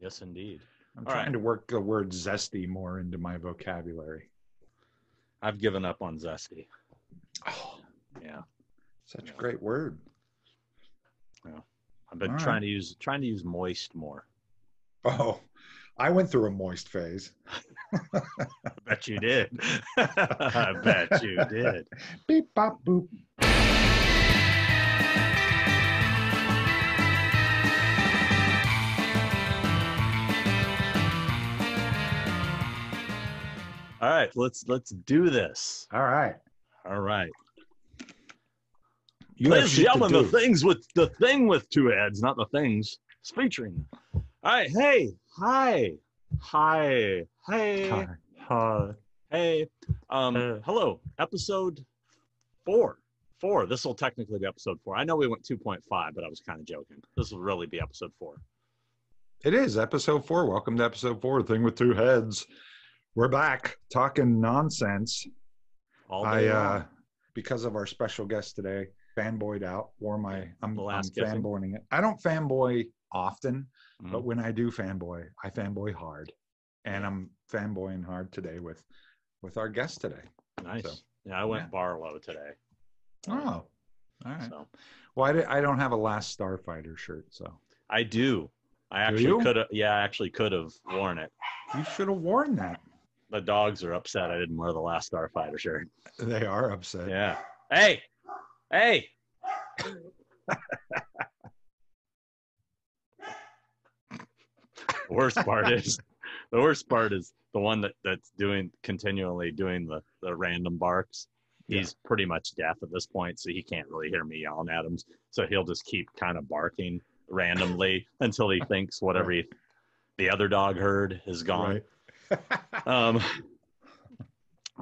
Yes, indeed. I'm All trying right. to work the word zesty more into my vocabulary. I've given up on zesty. Oh, Yeah, such Yeah. a great word. Yeah. I've been All right. trying to use trying to use moist more. Oh, I went through a moist phase. I bet you did. I bet you did. Beep, bop, boop. All right, let's let's do this. All right. All right. You Ladies and gentlemen, the things with the thing with two heads, not the things. It's featuring. All right, hey, hi, hi, hey, Hi. hi, hey. Um, hello, episode four. Four. This will technically be episode four. I know we went two point five, but I was kind of joking. This will really be episode four. It is episode four. Welcome to episode four, Thing with Two Heads. We're back talking nonsense. All I, day uh, because of our special guest today, fanboyed out. Wore my, I'm, The I'm last kissing. fanboying it. I don't fanboy often, Mhm. but when I do fanboy, I fanboy hard. And I'm fanboying hard today with, with our guest today. nice. so, yeah, I went yeah. Barlow today. Oh, all right. So Well, I, I don't have a Last Starfighter shirt, so I do. I actually could have. Yeah, I actually could have worn it. you should have worn that. The dogs are upset I didn't wear the last Starfighter shirt. They are upset. Yeah. Hey, hey. the worst part is the worst part is the one that that's doing continually doing the the random barks. He's pretty much deaf at this point, so he can't really hear me yelling at him. So he'll just keep kind of barking randomly until he thinks whatever he, the other dog heard is gone. Right. Um,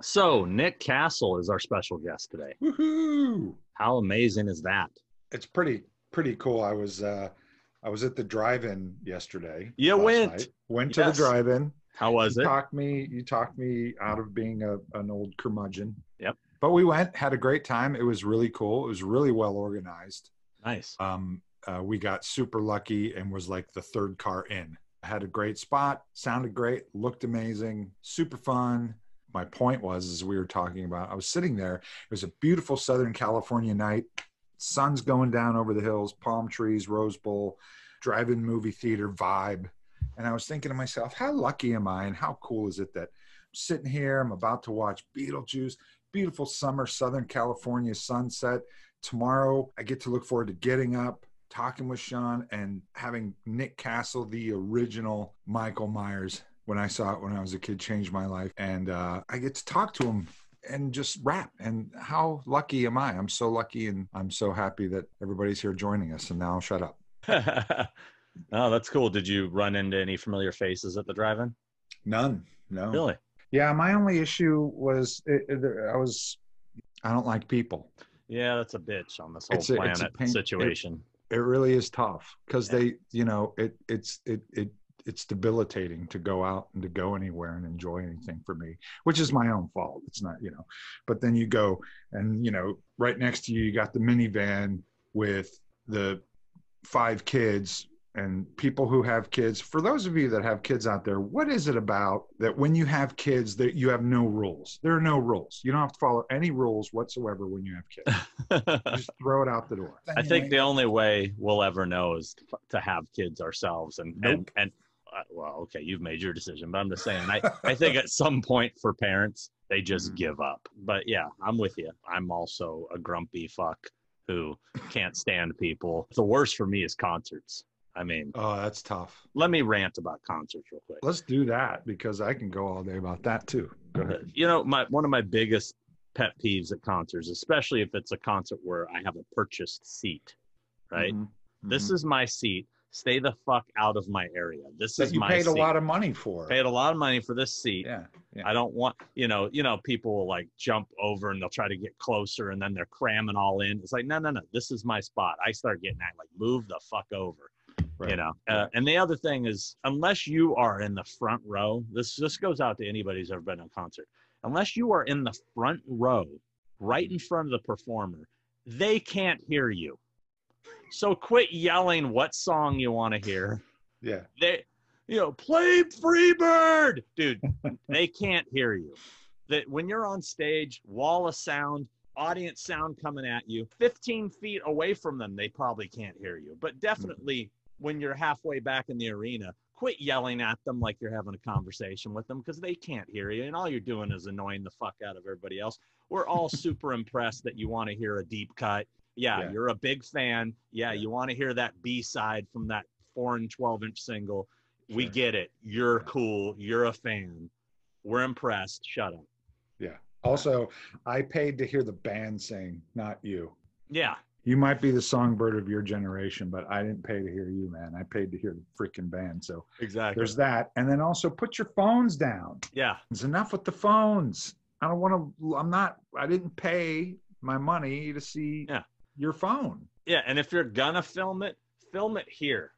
so Nick Castle is our special guest today. Woohoo! How amazing is that? It's pretty pretty cool. I was uh I was at the drive-in yesterday. You went. night. Went to Yes. the drive-in. How was you it? talked me you talked me out of being a, an old curmudgeon. Yep. But we went, had a great time. It was really cool. It was really well organized. Nice. Um, uh, we got super lucky and was like the third car in. Had a great spot, sounded great, looked amazing, super fun. My point was, as we were talking about, I was sitting there. It was a beautiful Southern California night. Sun's going down over the hills, palm trees, Rose Bowl, drive-in movie theater vibe. And I was thinking to myself, how lucky am I, and how cool is it that I'm sitting here? I'm about to watch Beetlejuice, beautiful summer Southern California sunset tomorrow I get to look forward to getting up, talking with Sean, and having Nick Castle, the original Michael Myers, when I saw it when I was a kid, changed my life. And uh, I get to talk to him and just rap. And how lucky am I? I'm so lucky and I'm so happy that everybody's here joining us. And now I'll shut up. oh, that's cool. Did you run into any familiar faces at the drive-in? None. No. Really? Yeah. My only issue was it, it- I was, I don't like people. Yeah, that's a bitch on this whole It's a- it's a planet pain- situation. it really is tough because Yeah. they you know it it's it it it's debilitating to go out and to go anywhere and enjoy anything for me which is my own fault it's not you know but then you go and you know right next to you you got the minivan with the five kids and people who have kids for those of you that have kids out there what is it about that when you have kids that you have no rules there are no rules you don't have to follow any rules whatsoever when you have kids You just throw it out the door I think the only way we'll ever know is to, to have kids ourselves, and and Nope. and uh, well, okay, you've made your decision, but I'm just saying, I I think at some point for parents they just Mhm. give up. But yeah, I'm with you. I'm also a grumpy fuck who can't stand people. The worst for me is concerts. I mean, Oh, that's tough. let me rant about concerts real quick. Let's do that because I can go all day about that too. Go ahead. you know my one of my biggest pet peeves at concerts especially if it's a concert where i have a purchased seat right Mhm. this Mhm. is my seat stay the fuck out of my area this that is you my paid seat. a lot of money for. paid a lot of money for this seat yeah, yeah. i don't want you know you know people will like jump over and they'll try to get closer and then they're cramming all in it's like no no no this is my spot i start getting that like move the fuck over Right. you know uh, and the other thing is unless you are in the front row this this goes out to anybody who's ever been to a concert unless you are in the front row right in front of the performer they can't hear you so quit yelling what song you want to hear Yeah. they you know, play Freebird, dude. they can't hear you. That when you're on stage, wall of sound, audience sound coming at you, 15 feet away from them, they probably can't hear you. But definitely when you're halfway back in the arena, quit yelling at them like you're having a conversation with them because they can't hear you. And all you're doing is annoying the fuck out of everybody else. We're all super impressed that you want to hear a deep cut. Yeah, Yeah. you're a big fan. Yeah, Yeah. you want to hear that B side from that four and 12 inch single. We get it. You're Yeah. cool. You're a fan. We're impressed. Shut up. Yeah. Also, I paid to hear the band sing, not you. Yeah. You might be the songbird of your generation, but I didn't pay to hear you, man. I paid to hear the freaking band. So Exactly. there's that. And then also put your phones down. yeah. It's enough with the phones. I don't want to, I'm not, I didn't pay my money to see Yeah. your phone. Yeah. And if you're gonna film it, film it here.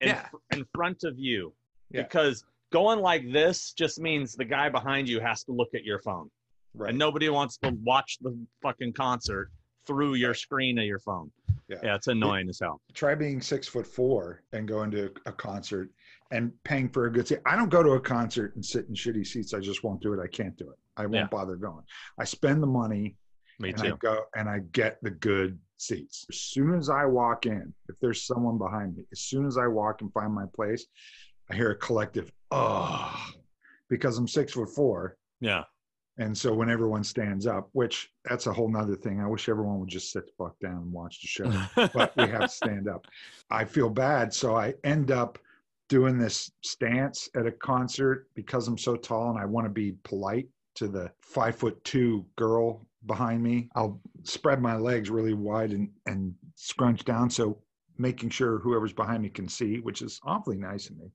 In, Yeah. in front of you. Yeah. Because going like this just means the guy behind you has to look at your phone. Right. And nobody wants to watch the fucking concert through your screen of your phone. Yeah. Yeah, it's annoying as hell. Try being six foot four and going to a concert and paying for a good seat. I don't go to a concert and sit in shitty seats. I just won't do it. I can't do it. I won't Yeah. bother going. I spend the money Me and I too. go and I get the good seats. As soon as I walk in, if there's someone behind me, as soon as I walk and find my place, I hear a collective oh because I'm six foot four. Yeah. And so when everyone stands up, which that's a whole nother thing. I wish everyone would just sit the fuck down and watch the show. but we have to stand up. I feel bad. So I end up doing this stance at a concert because I'm so tall and I want to be polite to the five foot two girl behind me. I'll spread my legs really wide and, and scrunch down. So making sure whoever's behind me can see, which is awfully nice of me.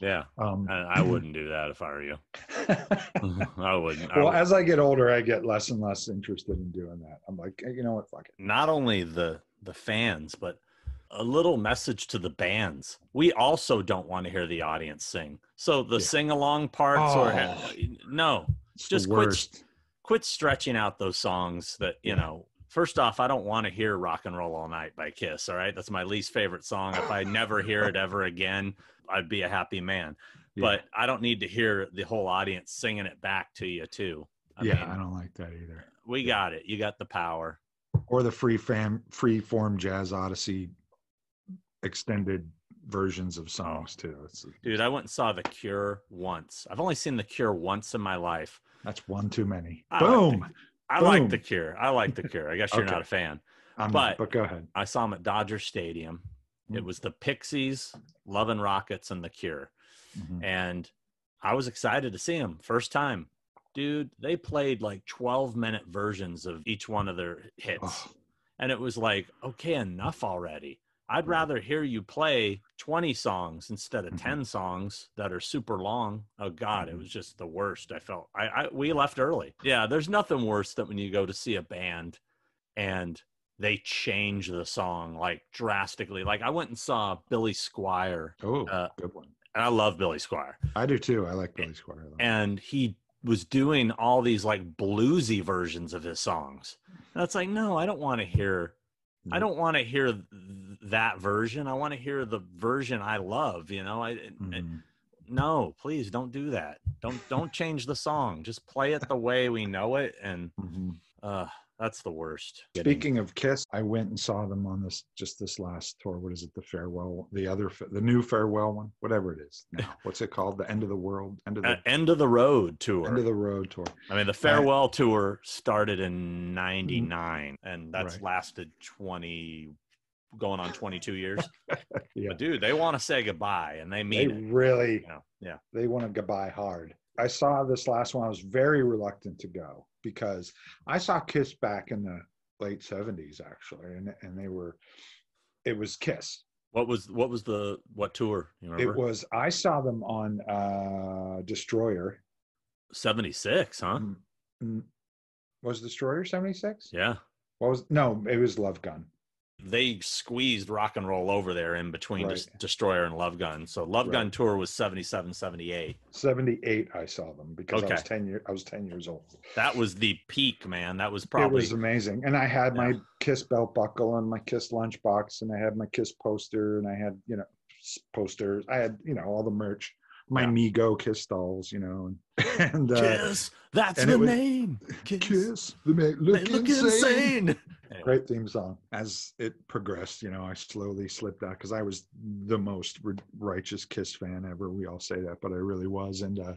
Yeah. Um, I, I wouldn't do that if I were you. I wouldn't. I well, would- as I get older, I get less and less interested in doing that. I'm like, "Hey, you know what? Fuck it. not only the the fans, but a little message to the bands. We also don't want to hear the audience sing. So the Yeah. sing along parts or Oh. no, Just quit quit stretching out those songs that you know first off i don't want to hear rock and roll all night by kiss all right that's my least favorite song if i never hear it ever again i'd be a happy man Yeah. but i don't need to hear the whole audience singing it back to you too I yeah, mean, I don't like that either. we yeah. got it you got the power Or the free fam free form jazz odyssey extended versions of oh. songs too. It's, dude i went and saw the cure once i've only seen the cure once in my life that's one too many. I like Boom. i like the cure i like the cure i guess you're Okay. not a fan I'm but- not, but go ahead. i saw him at dodger stadium it Mm. was the pixies love and rockets and the cure Mhm. and I was excited to see them first time. Dude, they played like 12 minute versions of each one of their hits. Oh. And it was like, okay, enough already. I'd rather hear you play 20 songs instead of Mhm. 10 songs that are super long. Oh God, it Mhm. was just the worst. I felt I, I we left early. Yeah, there's nothing worse than when you go to see a band and they change the song like drastically. Like I went and saw Billy Squier, Oh, uh, good one. and I love Billy Squier I do too. I like Billy Squier. and he was doing all these like bluesy versions of his songs. And it's like, no, I don't want to hear. I don't want to hear th- that version. I want to hear the version I love. You know, I, I- Mhm. no, please don't do that. Don't don't change the song. Just play it the way we know it. And Mhm. uh, that's the worst. Speaking of Kiss, I went and saw them on this just this last tour. What is it? The farewell, the other, the new farewell one, whatever it is now. What's it called? The end of the world, end of the Uh, end of the road tour. end of the road tour. I mean, the farewell tour started in '99, and that's Right. lasted 20, going on 22 years. Yeah, But dude, they want to say goodbye, and they they mean it. really You know? Yeah, they want to goodbye hard. I saw this last one. I was very reluctant to go because I saw Kiss back in the late seventies actually, and and they were, it was Kiss. what was what was the what tour? You It was I saw them on uh Destroyer. 76, huh? Mm, mm, Was Destroyer seventy six? Yeah, What was no? It was Love Gun. They squeezed rock and roll over there in between Right. Des- Destroyer and Love Gun. So Love Right. Gun tour was 77, 78. Seventy eight. I saw them because I was ten years. I was ten years old. That was the peak, man. That was probably It was amazing, and I had my Kiss belt buckle and my Kiss lunchbox, and I had my Kiss poster, and I had you know posters. I had, you know, all the merch, my Yeah. Mego Kiss dolls, you know, and, and uh, Kiss. That's and the was- name. Kiss. Kiss. Make They look, look insane. insane. Great theme song. As it progressed, you know, I slowly slipped out because I was the most ri- righteous Kiss fan ever. We all say that, but I really was. And uh,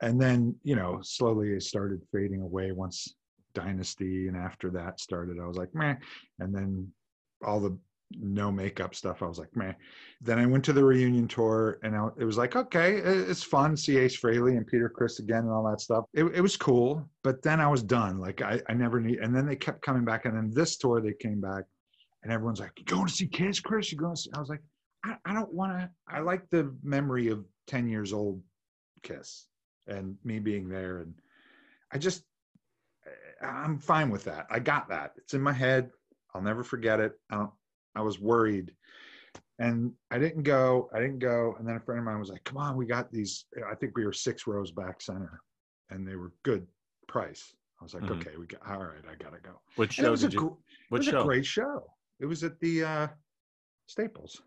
and then you know, slowly it started fading away once Dynasty and after that started. I was like, meh. And then all the no makeup stuff, I was like, man. Then I went to the reunion tour, and I, it was like, okay, it's fun. See Ace Frehley and Peter Criss again and all that stuff. It, it was cool, but then I was done. Like I, I never need. And then they kept coming back, and then this tour they came back, and everyone's like, "You going to see Kiss, Chris? You going to see?" I was like, I, I don't want to. I like the memory of ten years old Kiss and me being there, and I just, eh, I'm fine with that. I got that. It's in my head. I'll never forget it. I, don't, I was worried, and I didn't go. I didn't go. And then a friend of mine was like, "Come on, we got these." I think we were six rows back center, and they were good price. I was like, Mhm. "Okay, we got. All right, I gotta go." Which show was a did you? gr- Which show? great show. It was at the uh, Staples.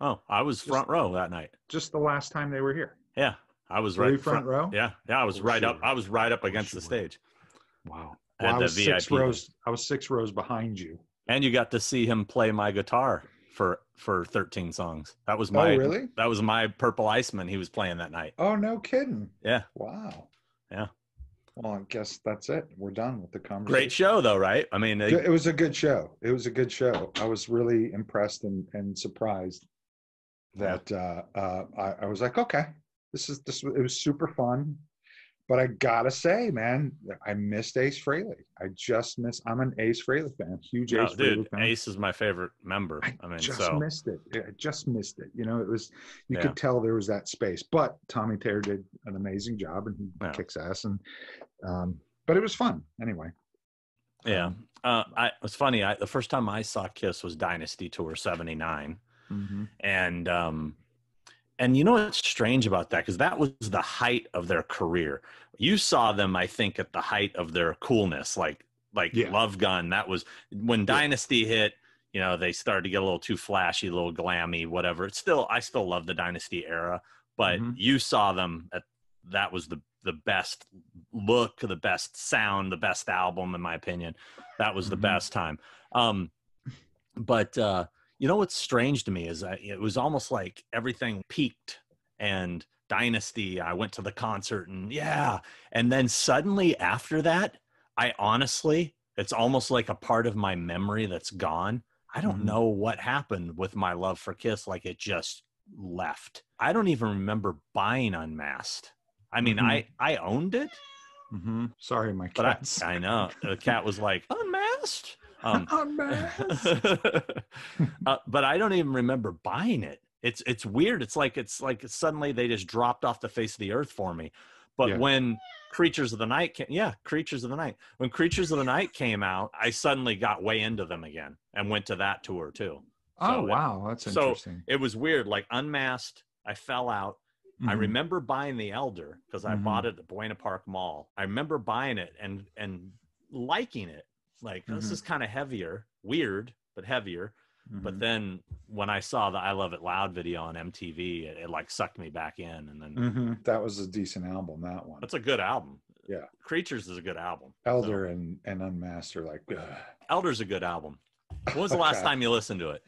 Oh, I was Just- front row that night. Just the last time they were here. Yeah, I was Were right you front row? Yeah, yeah, I was Oh, right up. I was right up Oh, against the stage, Wow. Well, I was six rows. I was six rows behind you. And you got to see him play my guitar for for 13 songs. That was my oh, really? that was my Purple Iceman. He was playing that night. Oh, no kidding. Yeah, Wow. Yeah. Well, I guess that's it. We're done with the conversation. great show though, right? I mean, they- It was a good show. It was a good show. I was really impressed and, and surprised that uh, uh, I, I was like, okay, this is this. was- It was super fun, but I gotta say, man, I missed Ace Frehley. I just miss. I'm an Ace Frehley fan. Huge no, Ace dude, Frehley fan. Ace is my favorite member. I, I mean, just so missed it. I just missed it. You know, it was you Yeah. could tell there was that space. But Tommy Thayer did an amazing job, and he Yeah. kicks ass. And um, but it was fun anyway. yeah. Uh, I it's funny. I the first time I saw Kiss was Dynasty Tour '79. and um and you know what's strange about that? Because that was the height of their career. You saw them i think at the height of their coolness like like Yeah. love gun. That was when dynasty hit you know they started to get a little too flashy a little glammy whatever. It's still i still love the dynasty era but Mhm. you saw them at that was the the best look the best sound the best album in my opinion. That was the Mhm. best time. Um but uh you know what's strange to me is I, it was almost like everything peaked and dynasty i went to the concert and yeah and then suddenly after that i honestly it's almost like a part of my memory that's gone i don't Mhm. know what happened with my love for kiss like it just left i don't even remember buying unmasked i mean Mhm. i i owned it Mm-hmm. Sorry, my cat. I, I know the cat was like unmasked um Unmasked. uh, but I don't even remember buying it. It's it's weird. It's like it's like suddenly they just dropped off the face of the earth for me. But Yeah. when Creatures of the Night came, yeah, Creatures of the Night. When Creatures of the Night came out, I suddenly got way into them again and went to that tour too. oh So it- wow, that's so interesting. It was weird. Like Unmasked, I fell out. I Mhm. remember buying the Elder because I Mhm. bought it at Buena Park Mall. I remember buying it and and liking it. Like this Mhm. is kind of heavier, weird but heavier. But Mhm. then when I saw the I Love It Loud video on MTV, it, it like sucked me back in. And then Mhm. that was a decent album. That one. that's a good album. Yeah. Creatures is a good album. Elder and and Unmasked are like. ugh. Elder's a good album. When was the last Okay. time you listened to it?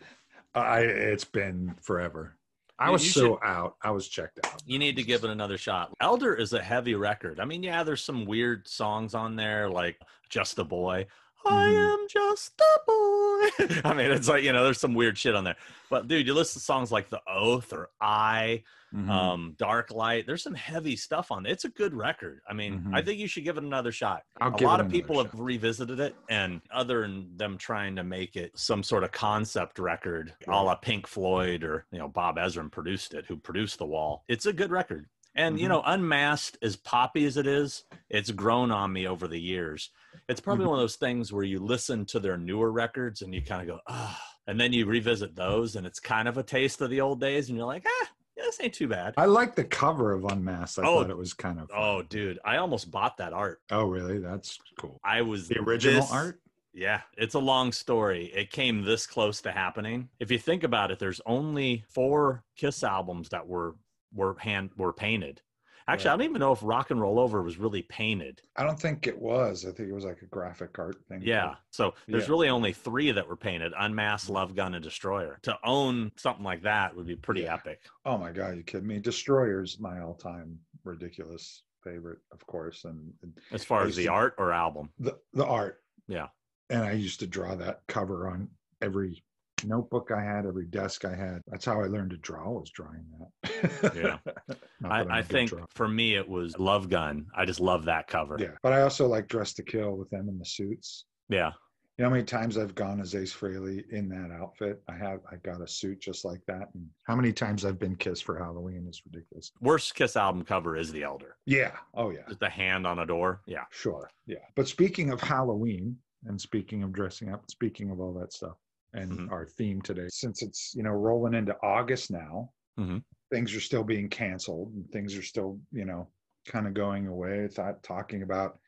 I it's been forever. I You- was you so out. I was checked out. You need to give it another shot. Elder is a heavy record. I mean, yeah, there's some weird songs on there, like Just a Boy. I Mhm. am just a boy. I mean, it's like, you know, there's some weird shit on there. But dude, you listen to songs like The Oath or I, Mhm. um, Dark Light. There's some heavy stuff on it. It's a good record. I mean, Mhm. I think you should give it another shot. I'll a lot of people another have revisited it, and other than them trying to make it some sort of concept record, a la Pink Floyd or you know Bob Ezrin produced it, who produced The Wall. It's a good record, and you Mhm. know, Unmasked, as poppy as it is, it's grown on me over the years. It's probably Mhm. one of those things where you listen to their newer records and you kind of go, ah, and then you revisit those, and it's kind of a taste of the old days, and you're like, ah, yeah, this ain't too bad. I like the cover of Unmasked. I Oh. thought it was kind of. fun. Oh, dude, I almost bought that art. Oh, really? That's cool. I was The original this- art. Yeah, it's a long story. It came this close to happening. If you think about it, there's only four Kiss albums that were were hand were painted. Actually, Right. I don't even know if Rock and Roll Over was really painted. I don't think it was. I think it was like a graphic art thing. Yeah. So there's Yeah. really only three that were painted: Unmasked, Love Gun, and Destroyer. To own something like that would be pretty Yeah. epic. Oh my god, you kidding me? Destroyer's my all-time ridiculous favorite, of course, and, and As far as the to- art or album. the the art. Yeah. And I used to draw that cover on every notebook I had, every desk I had. That's how I learned to draw. Was drawing that. Yeah. Not that I, I think drawer. for me it was Love Gun. I just love that cover. Yeah, but I also like Dress to Kill with them in the suits. Yeah. You know how many times I've gone as Ace Frehley in that outfit? I have. I got a suit just like that. And how many times I've been kissed for Halloween is ridiculous. Worst Kiss album cover is The Elder. Yeah. Oh yeah. Just a hand on a door. Yeah. Sure. Yeah. But speaking of Halloween and speaking of dressing up, speaking of all that stuff and Mhm. our theme today, since it's, you know, rolling into August now, Mhm. things are still being canceled and things are still, you know, kind of going away. I thought talking about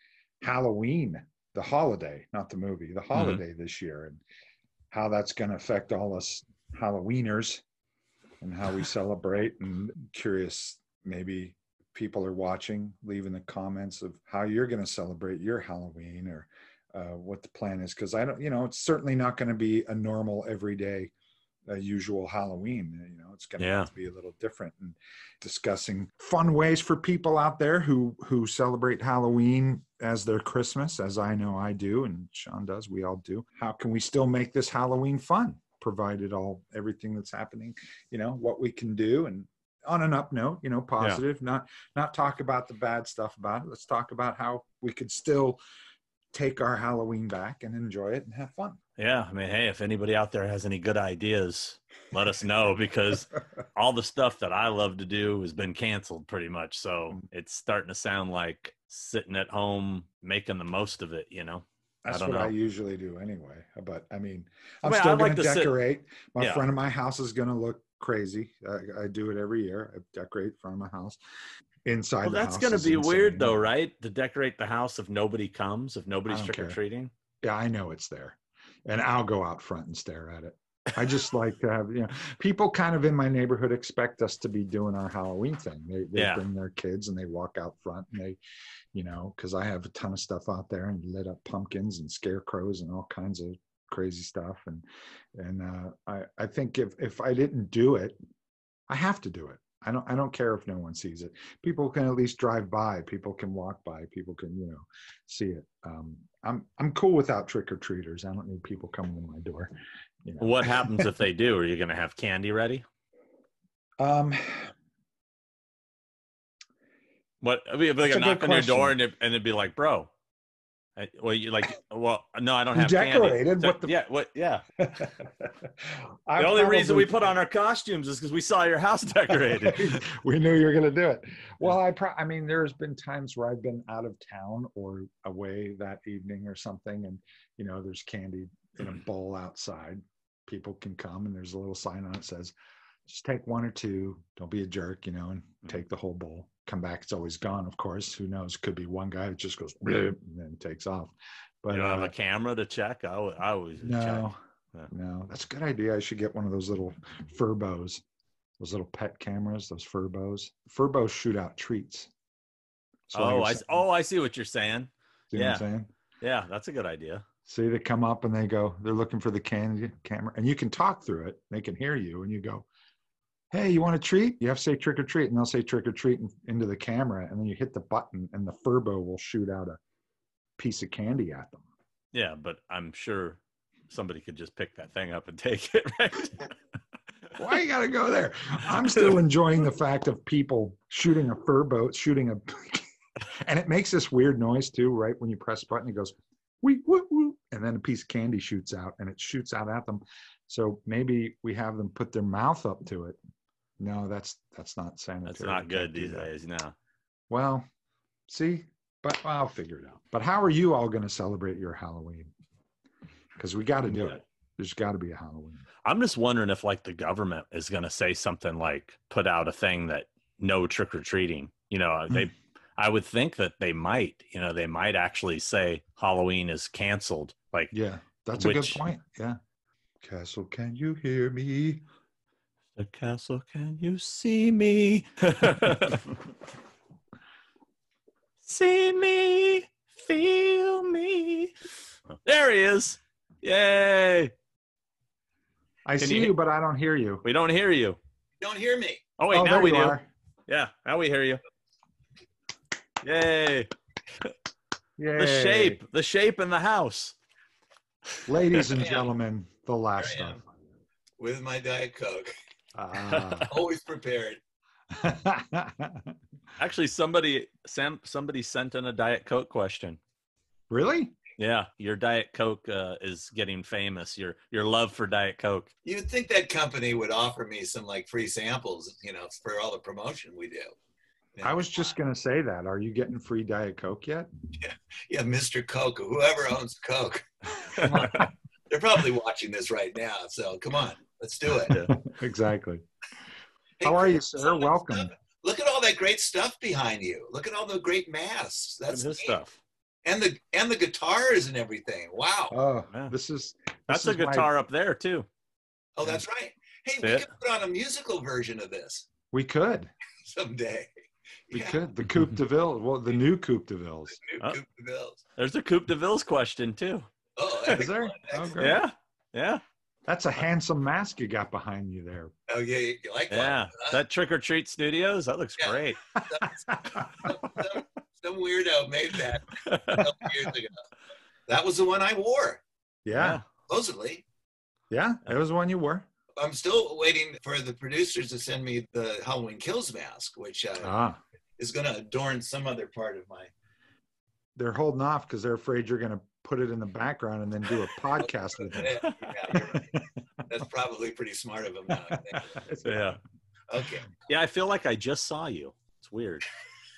Halloween, the holiday, not the movie, the holiday this year and how that's going to affect all us Halloweeners and how we celebrate. And curious, maybe people are watching, leave in the comments of how you're going to celebrate your Halloween or uh, what the plan is. Because I don't, you know, it's certainly not going to be a normal, everyday, uh, usual Halloween. You know, it's going to Yeah. to be a little different. And discussing fun ways for people out there who who celebrate Halloween as their Christmas, as I know I do, and Sean does. We all do. How can we still make this Halloween fun? Provided all everything that's happening, you know, what we can do and on an up note, you know, positive, not not talk about the bad stuff about it. Let's talk about how we could still take our Halloween back and enjoy it and have fun. Yeah. I mean, hey, if anybody out there has any good ideas, let us know because all the stuff that I love to do has been canceled pretty much. So Mm. it's starting to sound like sitting at home making the most of it, you know? That's don't what I usually do anyway. But I mean, I I'm still going like to to sit- decorate. My Yeah. front of my house is going to look crazy. I, I do it every year. I decorate front of my house. Inside, Well, the that's going to be weird though, right? To decorate the house if nobody comes, if nobody's trick or treating. Yeah, I know it's there, and I'll go out front and stare at it. I just like to have you know people kind of in my neighborhood expect us to be doing our Halloween thing. They they Yeah. bring their kids and they walk out front and they, you know, because I have a ton of stuff out there and lit up pumpkins and scarecrows and all kinds of crazy stuff and and uh, I I think if if I didn't do it, I have to do it. I don't I don't care if no one sees it. People can at least drive by. People can walk by. People can you know see it. Um, I'm I'm cool without trick or treaters. I don't need people coming to my door. You know. What happens if they do? Are you going to have candy ready? Um, What? I mean, if like a knock on your door and, it, and it'd be like, bro. I- Well, you like, well, no, I don't have decorated, candy. So- what the- yeah, what? Yeah. the The only reason we put on our costumes is because we saw your house decorated. we knew you were going to do it. Well, I pro- I mean, there's been times where I've been out of town or away that evening or something, and you know, there's candy in a bowl outside. People can come, and there's a little sign on it says, "Just take one or two. Don't be a jerk," you know, and mm-hmm. take the whole bowl. Come back, it's always gone. Of course, who knows? Could be one guy that just goes and then takes off. But you don't have uh, a camera to check. I, I always check. no, Yeah. no, that's a good idea. I should get one of those little Furbos, those little pet cameras, those Furbos. Fur bows shoot out treats. So oh, I oh, I see what you're saying. see what I'm yeah. saying? Yeah, that's a good idea. See, they come up and they go, they're looking for the candy camera, and you can talk through it. They can hear you, and you go, "Hey, you want a treat?" You have to say trick or treat, and they'll say trick or treat in- into the camera, and then you hit the button, and the Furbo will shoot out a piece of candy at them. Yeah, but I'm sure somebody could just pick that thing up and take it, right? Why you gotta go there? I'm still enjoying the fact of people shooting a fur boat, shooting a, and it makes this weird noise too, right? When you press button, it goes, wee, woo, woo, and then a piece of candy shoots out, and it shoots out at them. So maybe we have them put their mouth up to it. No, that's that's not sanitary. That's not good these days. No. Well, see, but I'll figure it out. But how are you all going to celebrate your Halloween? Because we got to do it. There's got to be a Halloween. I'm just wondering if like the government is going to say something like put out a thing that no trick or treating. You know, Hmm. they I would think that they might, you know, they might actually say Halloween is canceled. Like, Yeah, that's a good point. Yeah. Castle, can you hear me? The castle, can you see me? see me, feel me. There he is. Yay. I Can see you- you, but I don't hear you. We don't hear you. Don't hear me. Oh, wait, oh, now we do. are. Yeah, now we hear you. Yay. Yay. The shape, the shape in the house. Ladies and gentlemen, the last Here I stuff. With my Diet Coke. Ah. Always prepared. Actually, somebody sent somebody sent in a Diet Coke question. really? Yeah, your Diet Coke uh, is getting famous. Your your love for Diet Coke. You'd think that company would offer me some like free samples, you know, for all the promotion we do. Yeah. I was just going to say that. Are you getting free Diet Coke yet? yeah, Mr. Coke, whoever owns Coke. Come on. They're probably watching this right now. So come on, let's do it. Yeah. exactly. Hey, How are you, sir? some Welcome. stuff- Look at all that great stuff behind you. Look at all the great masks. That's That's his neat. stuff. And the and the guitars and everything. Wow. Oh, Yeah. this is That's this a is my- guitar up there too. Oh, that's right. Hey, we Yeah. could put on a musical version of this we could. someday. We Yeah, could. The Coupe de Ville. Well, the new Coupe de Villes. new Oh. Coupe de Villes. There's a Coupe de Ville's question too. Oh, Is there? Oh, great. Yeah, yeah, That's a handsome mask you got behind you there. Oh, yeah, you like that? yeah. huh? That Trick or Treat Studios. That looks Yeah. great. some, some weirdo made that a couple years ago. That was the one I wore, yeah. supposedly. Yeah. It was the one you wore. I'm still waiting for the producers to send me the Halloween Kills mask, which uh, Ah. is going to adorn some other part of my. They're holding off because they're afraid you're going to put it in the background and then do a podcast with it. Yeah, yeah, right. That's probably pretty smart of him. now. Yeah, Okay. yeah. I feel like I just saw you. It's weird.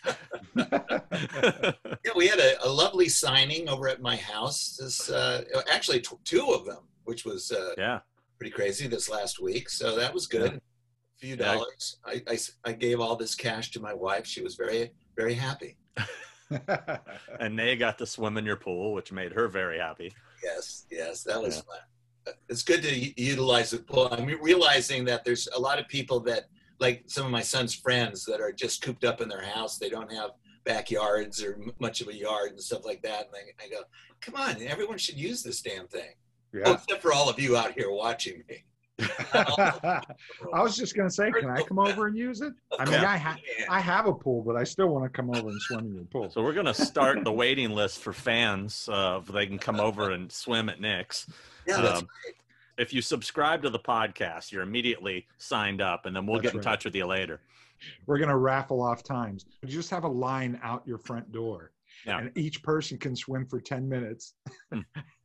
Yeah, we had a, a lovely signing over at my house. This uh, actually t- two of them, which was uh, yeah, pretty crazy this last week. So that was good. A few Yeah. dollars. I gave all this cash to my wife. She was very very happy. And Nay got to swim in your pool, which made her very happy. Yes, yes, that was Yeah. fun. It's good to utilize the pool. I'm realizing that there's a lot of people that, like some of my son's friends, that are just cooped up in their house. They don't have backyards or much of a yard and stuff like that. And I, I go, come on, everyone should use this damn thing. Well, yeah. except for all of you out here watching me. I was just going to say, can I come over and use it? I mean, Yeah. I, ha- I have a pool, but I still want to come over and swim in your pool. So we're gonna start the waiting list for fans. Uh, if they can come over and swim at Nick's. Yeah, that's Um, If you subscribe to the podcast, you're immediately signed up, and then we'll That's get in right. touch with you later. We're going to raffle off times. You just have a line out your front door. Yeah. And each person can swim for 10 minutes.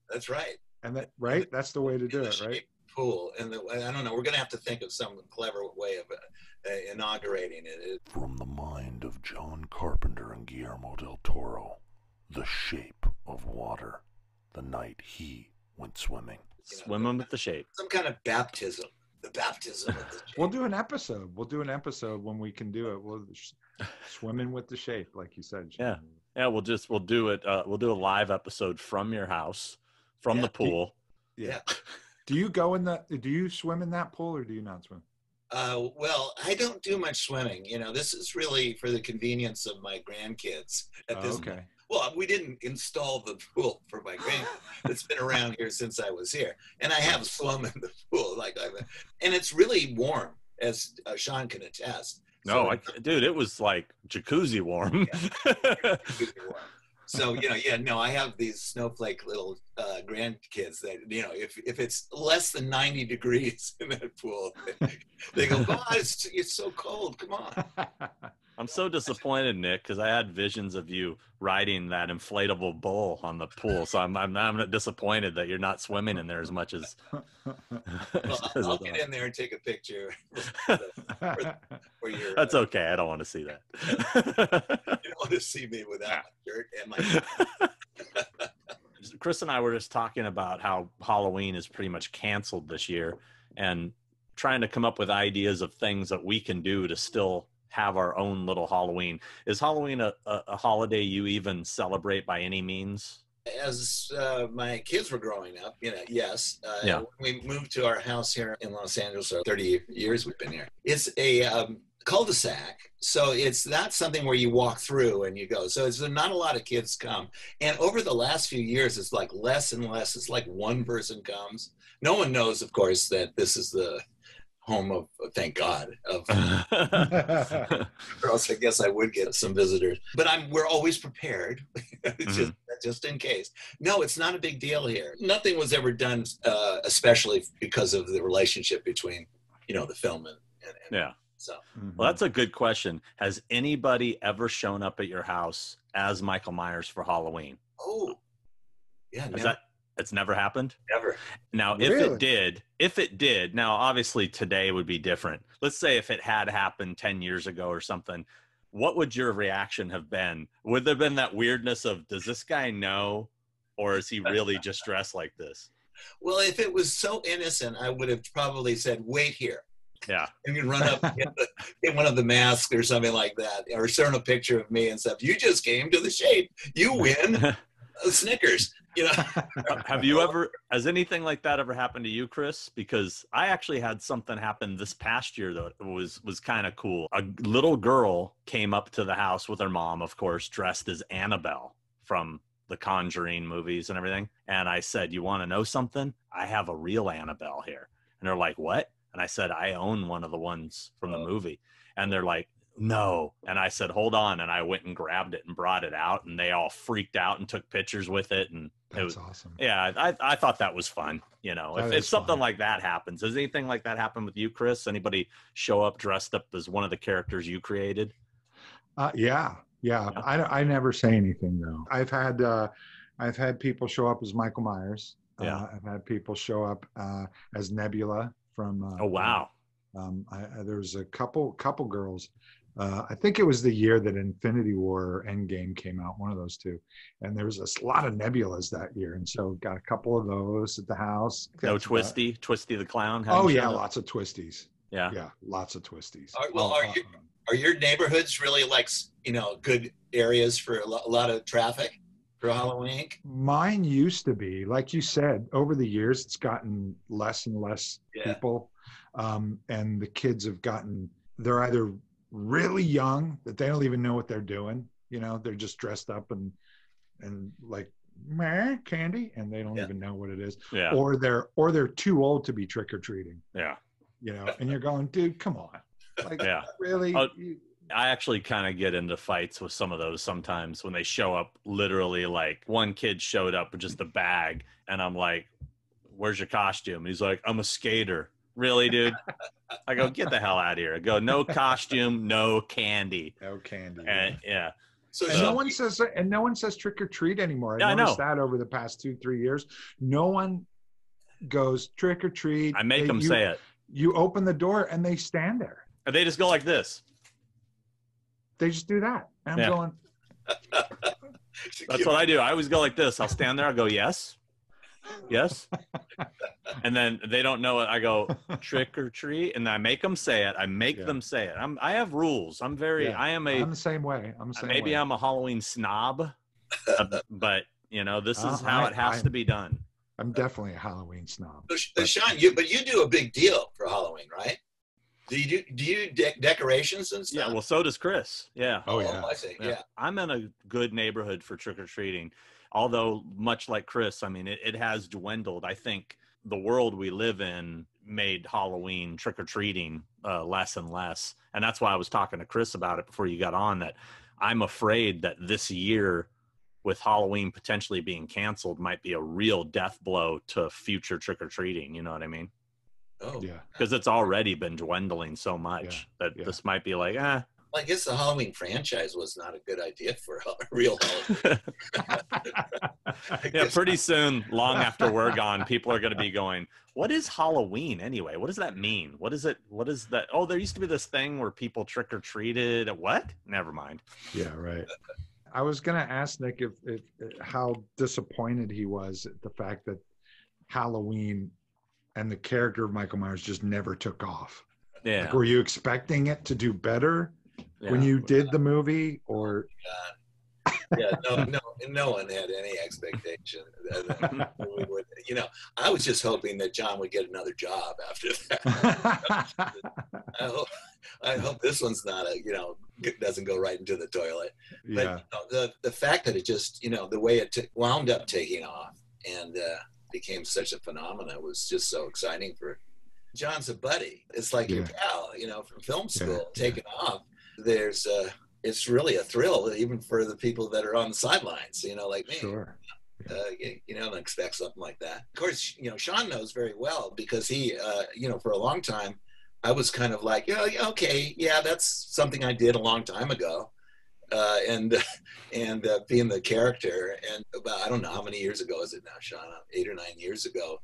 that's right. And that, right? That's the way to do it, right? Shaped Pool, and the, I don't know. We're gonna have to think of some clever way of uh, uh, inaugurating it. it. From the mind of John Carpenter and Guillermo del Toro, The Shape of Water, the night he went swimming. Swimming with the shape. Some kind of baptism. The baptism of the We'll do an episode. We'll do an episode when we can do it. We'll sh- swimming with the shape, like you said. Yeah. Yeah, we'll just we'll do it. Uh, we'll do a live episode from your house, from Yeah. the pool. Yeah. Do you go in the? Do you swim in that pool or do you not swim? Uh, well, I don't do much swimming. You know, this is really for the convenience of my grandkids. At Oh, this okay. Well, we didn't install the pool for my grandkids. it's been around here since I was here, and I have swum in the pool. Like I, and it's really warm, as uh, Sean can attest. No, So- I, dude, it was like jacuzzi warm. So you know, yeah, no, I have these snowflake little uh, grandkids that you know, if if it's less than ninety degrees in that pool, they go, "God, it's, it's so cold. Come on." I'm so disappointed, Nick, because I had visions of you riding that inflatable bull on the pool. So I'm I'm, I'm disappointed that you're not swimming in there as much as. Well, as I'll get in there and take a picture where. That's uh, okay. I don't want to see that. You don't want to see me without my shirt and my. Chris and I were just talking about how Halloween is pretty much canceled this year and trying to come up with ideas of things that we can do to still have our own little Halloween. Is Halloween a, a, a holiday you even celebrate by any means? As uh, my kids were growing up, you know, yes. Uh, Yeah. We moved to our house here in Los Angeles. So 30 years we've been here. It's a um, cul-de-sac, so it's not something where you walk through and you go. So it's not a lot of kids come. And over the last few years, it's like less and less. It's like one person comes. No one knows, of course, that this is the home of, thank God, of or else I guess I would get some visitors. But I'm we're always prepared, just just in case. No, it's not a big deal here. Nothing was ever done, uh, especially because of the relationship between you know the film and, and, and yeah. so. Well, that's a good question. Has anybody ever shown up at your house as Michael Myers for Halloween? Oh, yeah, Has never, that it's never happened? never. Now, if Really? it did, if it did, now obviously today would be different. Let's say if it had happened 10 years ago or something, what would your reaction have been? Would there have been that weirdness of, does this guy know? Or is he really just dressed like this? Well, if it was so innocent, I would have probably said, "Wait here." Yeah. and you run up and get, the, get one of the masks or something like that, or show a picture of me and stuff. You just came to the shape. You win Snickers. You know, uh, have you ever, has anything like that ever happened to you, Chris? Because I actually had something happen this past year that was, was kind of cool. A little girl came up to the house with her mom, of course, dressed as Annabelle from the Conjuring movies and everything. And I said, You want to know something? I have a real Annabelle here. And they're like, What? And I said, I own one of the ones from the Oh. movie. And they're like, No. And I said, Hold on. And I went and grabbed it and brought it out. And they all freaked out and took pictures with it. And it was, awesome. yeah, I, I thought that was fun. You know, That if, if something fun. like that happens, does anything like that happen with you, Chris? Anybody show up dressed up as one of the characters you created? Uh, yeah, yeah. Yeah. I, I never say anything though. I've had uh, I've had people show up as Michael Myers. Yeah. Uh, I've had people show up uh, as Nebula from. Uh, Oh, wow. Um, I, I, there was a couple couple girls. Uh, I think it was the year that Infinity War or Endgame came out, one of those two. And there was a lot of nebulas that year, and so got a couple of those at the house. No That's about- Twisty, Twisty the Clown. Oh yeah, shown lots of twisties. Yeah. Yeah, lots of twisties. Are- well, are uh, you- are your neighborhoods really like you know good areas for a lo- a lot of traffic for Halloween? Mine used to be, like you said, over the years, it's gotten less and less Yeah. people. Um, and the kids have gotten, they're either really young that they don't even know what they're doing. You know, they're just dressed up and, and like, meh, candy, and they don't Yeah. even know what it is. Yeah. Or they're, or they're too old to be trick or treating, Yeah. you know, and you're going, dude, come on. Like, Yeah. really? Oh, I actually kind of get into fights with some of those sometimes when they show up literally like one kid showed up with just a bag and I'm like, Where's your costume? And he's like, I'm a skater. Really, dude? I go, Get the hell out of here. I go, No costume, no candy. no candy. And yeah. So, And So- no one says and no one says trick or treat anymore. I Yeah, I noticed know. that over the past two three years. No one goes trick or treat. I make They- them you, say it. You open the door and they stand there. And they just go like this. They just do that. And I'm Yeah. going. That's what I do. I always go like this. I'll stand there. I'll go, yes, yes. And then they don't know it. I go, trick or treat. And I make them say it. I make Yeah. them say it. I'm, I have rules. I'm very, Yeah. I am a, I'm the same way. I'm the same maybe way. I'm a Halloween snob, uh, but you know, this is Uh, how I- it has I- to be done. I'm definitely a Halloween snob. So, so Sean, you but you do a big deal for Halloween, right? Do you do, do you de- decorations and stuff? Yeah. Well, so does Chris. Yeah. Oh yeah. I see. Yeah. Yeah. I'm in a good neighborhood for trick or treating. Although, much like Chris, I mean, it, it has dwindled. I think the world we live in made Halloween trick or treating uh, less and less. And that's why I was talking to Chris about it before you got on that I'm afraid that this year, with Halloween potentially being canceled, might be a real death blow to future trick or treating. You know what I mean? Oh, Yeah. Because it's already been dwindling so much that yeah. this might be like, ah, Well, I guess the Halloween franchise was not a good idea for a real Halloween. Yeah, guess- pretty soon, long after we're gone, people are going to be going, "What is Halloween anyway? What does that mean? What is it? What is that? Oh, there used to be this thing where people trick or treated. What? Never mind. Yeah, right. I was gonna ask Nick if, if how disappointed he was at the fact that Halloween and the character of Michael Myers just never took off. Yeah, Like, were you expecting it to do better? When you did the movie, or yeah, no, no, no one had any expectation. That we would, you know, I was just hoping that John would get another job after that. I hope, I hope this one's not a, you know, doesn't go right into the toilet. But yeah, you know, the the fact that it just, you know, the way it t- wound up taking off and uh, became such a phenomenon was just so exciting for. John's a buddy. It's like your pal, you know, from film school, Yeah. taking off. There's, uh, it's really a thrill, even for the people that are on the sidelines, you know, like me sure. uh, you, you don't expect something like that. Of course, you know, Sean knows very well because he, uh, you know, for a long time, I was kind of like, yeah, yeah, okay, yeah, that's something I did a long time ago. Uh, and and uh, being the character, and about I don't know how many years ago is it now, Sean? Eight or nine years ago,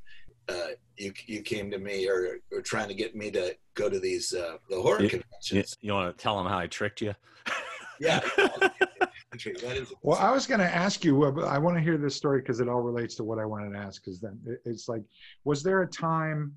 uh, you you came to me or or trying to get me to go to these uh, the horror Yeah, conventions. You, want to tell them how I tricked you? Yeah. Well, I was going to ask you. uh, I want to hear this story because it all relates to what I wanted to ask. Because then it's like, was there a time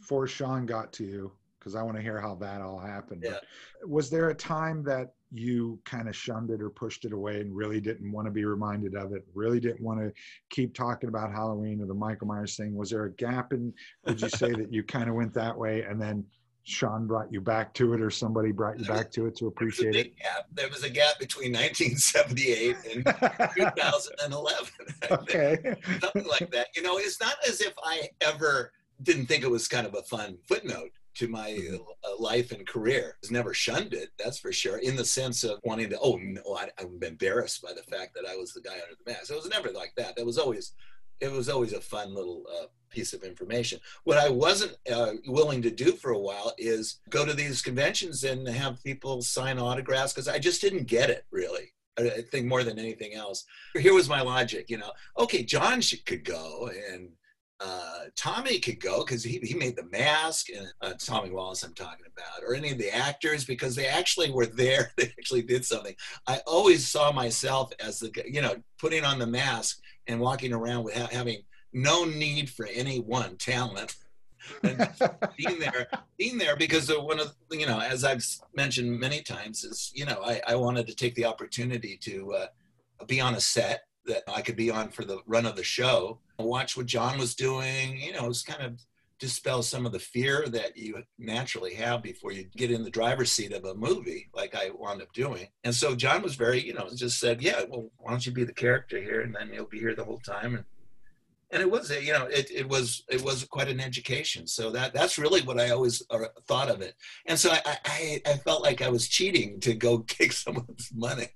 before Sean got to you? Because I want to hear how that all happened. Yeah. But was there a time that you kind of shunned it or pushed it away and really didn't want to be reminded of it? Really didn't want to keep talking about Halloween or the Michael Myers thing? Was there a gap in? Would you say that you kind of went that way and then? Sean brought you back to it, or somebody brought you back to it to appreciate it. gap. There was a gap between 1978 and 2011. okay. Something like that. You know, it's not as if I ever didn't think it was kind of a fun footnote to my uh, life and career. Has never shunned it, that's for sure, in the sense of wanting to, oh, no, I, I'm embarrassed by the fact that I was the guy under the mask. It was never like that. That was always, it was always a fun little uh, piece of information. What I wasn't uh, willing to do for a while is go to these conventions and have people sign autographs because I just didn't get it really. I I think more than anything else. Here was my logic, you know. Okay, John should, could go, and uh, Tommy could go because he, he made the mask, and uh, Tommy Wallace I'm talking about, or any of the actors because they actually were there. They actually did something. I always saw myself as the you know putting on the mask and walking around with ha- having no need for any one talent. and being there, being there because of one of you know, as I've mentioned many times, is you know, I, I wanted to take the opportunity to uh, be on a set that I could be on for the run of the show, watch what John was doing. You know, it was kind of dispel some of the fear that you naturally have before you get in the driver's seat of a movie, like I wound up doing. And so John was very, you know, just said, "Yeah, well, why don't you be the character here, and then you'll be here the whole time." And and it was you know it, it was it was quite an education. So that that's really what i always uh, thought of it. And so I, I i felt like i was cheating to go take someone's money.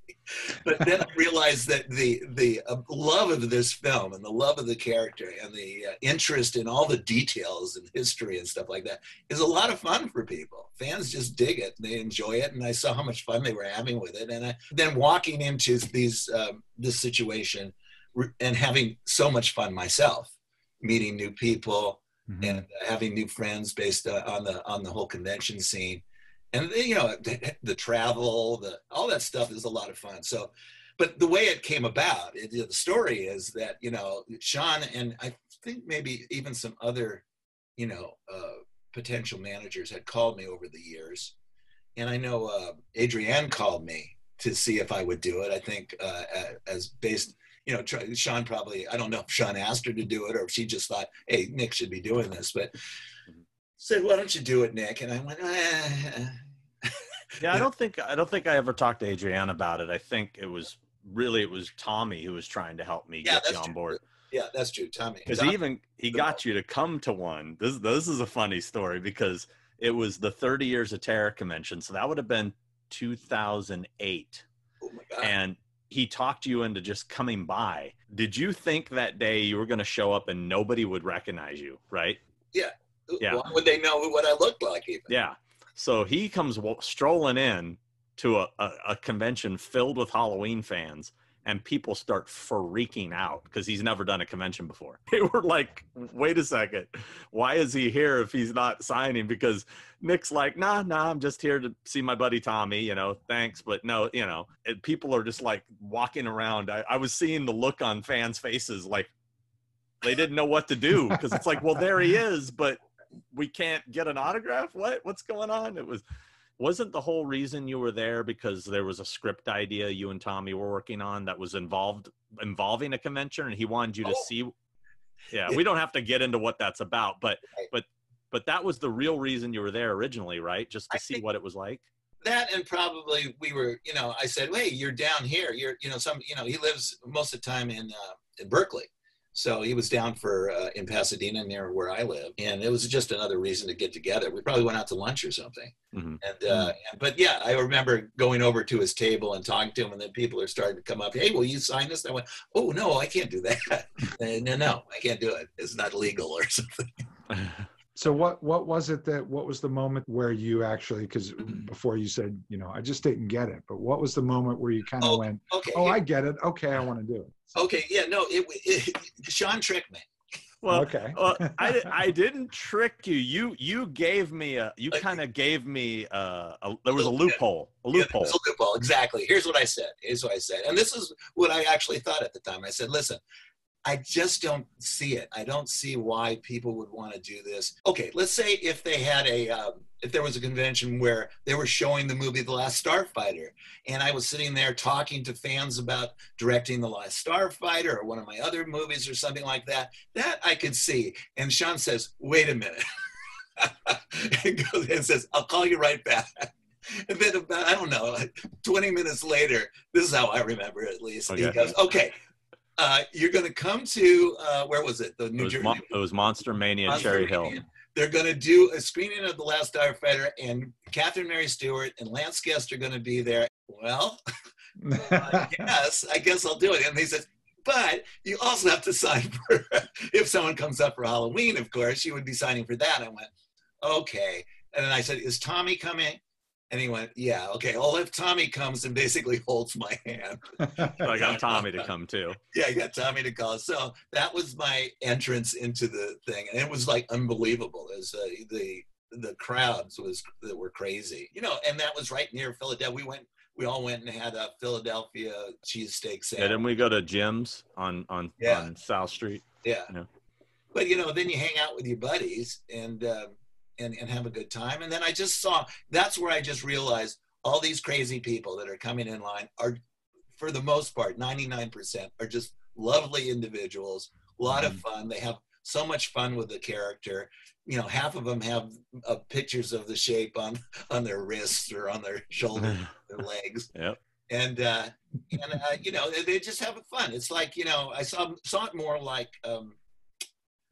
But then i realized that the the uh, love of this film and the love of the character and the uh, interest in all the details and history and stuff like that is a lot of fun for people. Fans just dig it. They enjoy it. And i saw how much fun they were having with it. And I, then walking into these um, this situation and having so much fun myself meeting new people Mhm. and having new friends based uh, on the on the whole convention scene. And you know the, the travel the all that stuff is a lot of fun. So but the way it came about it, the story is that you know sean and i think maybe even some other you know uh, potential managers had called me over the years. And i know uh, adrienne called me to see if i would do it i think uh, as based you know, try, Sean probably, I don't know if Sean asked her to do it or if she just thought, hey, Nick should be doing this, but said, why don't you do it, Nick? And I went, eh. Yeah, I don't think I don't think I ever talked to Adrienne about it. I think it was really it was Tommy who was trying to help me Yeah, get you on true. board. yeah, that's true, Tommy. Because even he got you to come to one. This this is a funny story because it was the 30 years of terror convention, so that would have been 2008, oh my God. and he talked you into just coming by. Did you think that day you were going to show up and nobody would recognize you? Right? yeah. Why would they know what I looked like even? Yeah. So he comes strolling in to a, a, a convention filled with Halloween fans, and people start freaking out because he's never done a convention before. They were like, wait a second, why is he here if he's not signing? Because Nick's like, nah, nah, I'm just here to see my buddy Tommy, you know, thanks. But no, you know, people are just like walking around. I, I was seeing the look on fans' faces like they didn't know what to do because it's like, well, there he is, but we can't get an autograph. What? What's going on? It was, wasn't the whole reason you were there because there was a script idea you and Tommy were working on that was involved involving a convention, and he wanted you to Oh. see. Yeah, we don't have to get into what that's about, but Right. but but that was the real reason you were there originally, right? Just to I see what it was like. that and probably we were you know i said hey you're down here you're you know some you know he lives most of the time in uh, in berkeley so he was down for uh, in pasadena near where i live and it was just another reason to get together. We probably went out to lunch or something. Mhm. and uh but yeah i remember going over to his table and talking to him and then people are starting to come up hey will you sign this? And i went oh no i can't do that. And, no no i can't do it. It's not legal or something So what what was it that what was the moment where you actually because mm-hmm. before you said you know I just didn't get it, but what was the moment where you kind of Oh, went okay oh I get it okay I want to do it okay yeah no it, it sean tricked me well, okay well, I I didn't trick you. You you gave me a you Like- kind of gave me a, a there was a loophole a Yeah, loophole. it's a loophole. Exactly. Here's what I said. Here's what I said. And this is what I actually thought at the time. I said, listen, I just don't see it. I don't see why people would want to do this. Okay, let's say if they had a, um, if there was a convention where they were showing the movie The Last Starfighter, and I was sitting there talking to fans about directing The Last Starfighter or one of my other movies or something like that, that I could see. And Sean says, wait a minute. and goes and says, I'll call you right back. And then about, I don't know, like 20 minutes later, this is how I remember it at least. He goes, okay, uh, you're going to come to, uh, where was it? The New was, Jersey. Mon- it was Monster Mania Monster Cherry Hill. Mania. They're going to do a screening of The Last Starfighter, and Catherine Mary Stewart and Lance Guest are going to be there. Well, I guess, I guess I'll do it. And he says, but you also have to sign for, if someone comes up for Halloween, of course, you would be signing for that. I went, okay. And then I said, is Tommy coming? And he went, yeah, okay. Well, if Tommy comes and basically holds my hand, So I got Tommy to come too. yeah, I got Tommy to call. So that was my entrance into the thing, and it was like unbelievable. As uh, the the crowds was that were crazy, you know. And that was right near Philadelphia. We went, we all went and had a Philadelphia cheesesteak Yeah, sandwich. then we go to Jim's on on Yeah. on South Street. Yeah. Yeah. But you know, then you hang out with your buddies and um, and and have a good time. And then I just saw that's where I just realized all these crazy people that are coming in line are, for the most part, ninety nine percent are just lovely individuals. A lot of fun. They have so much fun with the character. You know, half of them have uh, pictures of the shape on on their wrists or on their shoulders, their legs Yep. and uh, and uh, you know they, they just have fun. It's like you know I saw saw it more like um,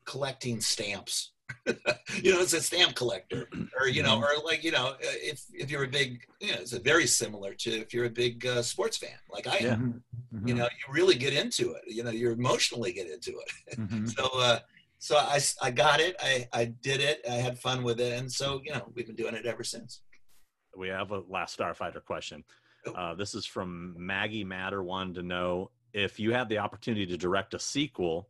collecting stamps. you know, it's a stamp collector, or you know, or like you know, uh, if if you're a big, you know, it's a very similar to if you're a big uh, sports fan, like I am. Yeah. Mhm, You know, you really get into it. You know, you emotionally get into it. mhm. So, uh, so I I got it. I I did it. I had fun with it, and so you know, we've been doing it ever since. We have a last Starfighter question. Oh. Uh, this is from Maggie Matter. Wanted to know if you had the opportunity to direct a sequel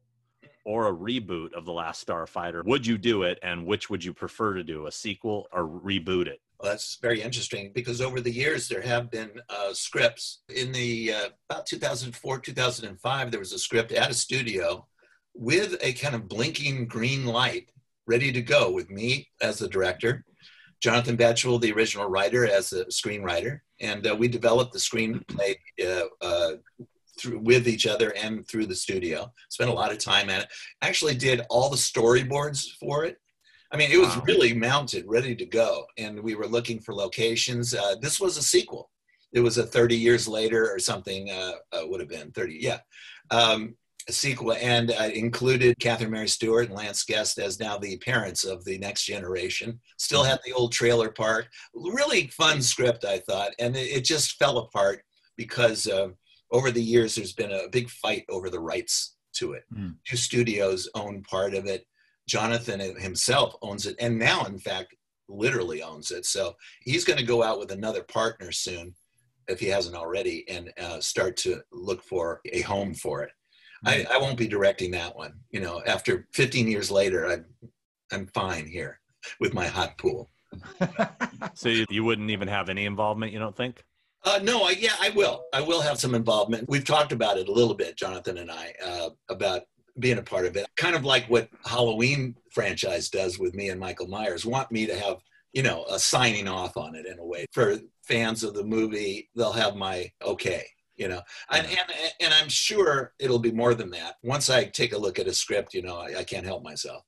or a reboot of the Last Starfighter, would you do it, and which would you prefer to do, a sequel or reboot it? Well, that's very interesting because over the years there have been uh, scripts. In the uh, about 2004, 2005, there was a script at a studio with a kind of blinking green light ready to go with me as the director, Jonathan Betuel, the original writer, as a screenwriter, and uh, we developed the screenplay uh, uh, through with each other and through the studio. Spent a lot of time at it. Actually, did all the storyboards for it. I mean, it was Wow. really mounted, ready to go, and we were looking for locations. Uh, this was a sequel. It was a 30 years later or something. Uh, uh, would have been 30, yeah. Um, a sequel, and uh, included Catherine Mary Stewart and Lance Guest as now the parents of the next generation. Still had the old trailer park. Really fun script, I thought, and it, it just fell apart because uh, over the years there's been a big fight over the rights to it. Mm. Two studios own part of it. Jonathan himself owns it, and now, in fact, literally owns it. So he's going to go out with another partner soon, if he hasn't already, and uh, start to look for a home for it. I, I won't be directing that one. You know, after 15 years later, I'm I'm fine here with my hot pool. So you, you wouldn't even have any involvement, you don't think? Uh, no, I, yeah, I will. I will have some involvement. We've talked about it a little bit, Jonathan and I, uh, about being a part of it. Kind of like what Halloween franchise does with me and Michael Myers. Want me to have you know, a signing off on it in a way. For fans of the movie, they'll have my okay, you know, and and, and I'm sure it'll be more than that. Once I take a look at a script, you know, I, I can't help myself.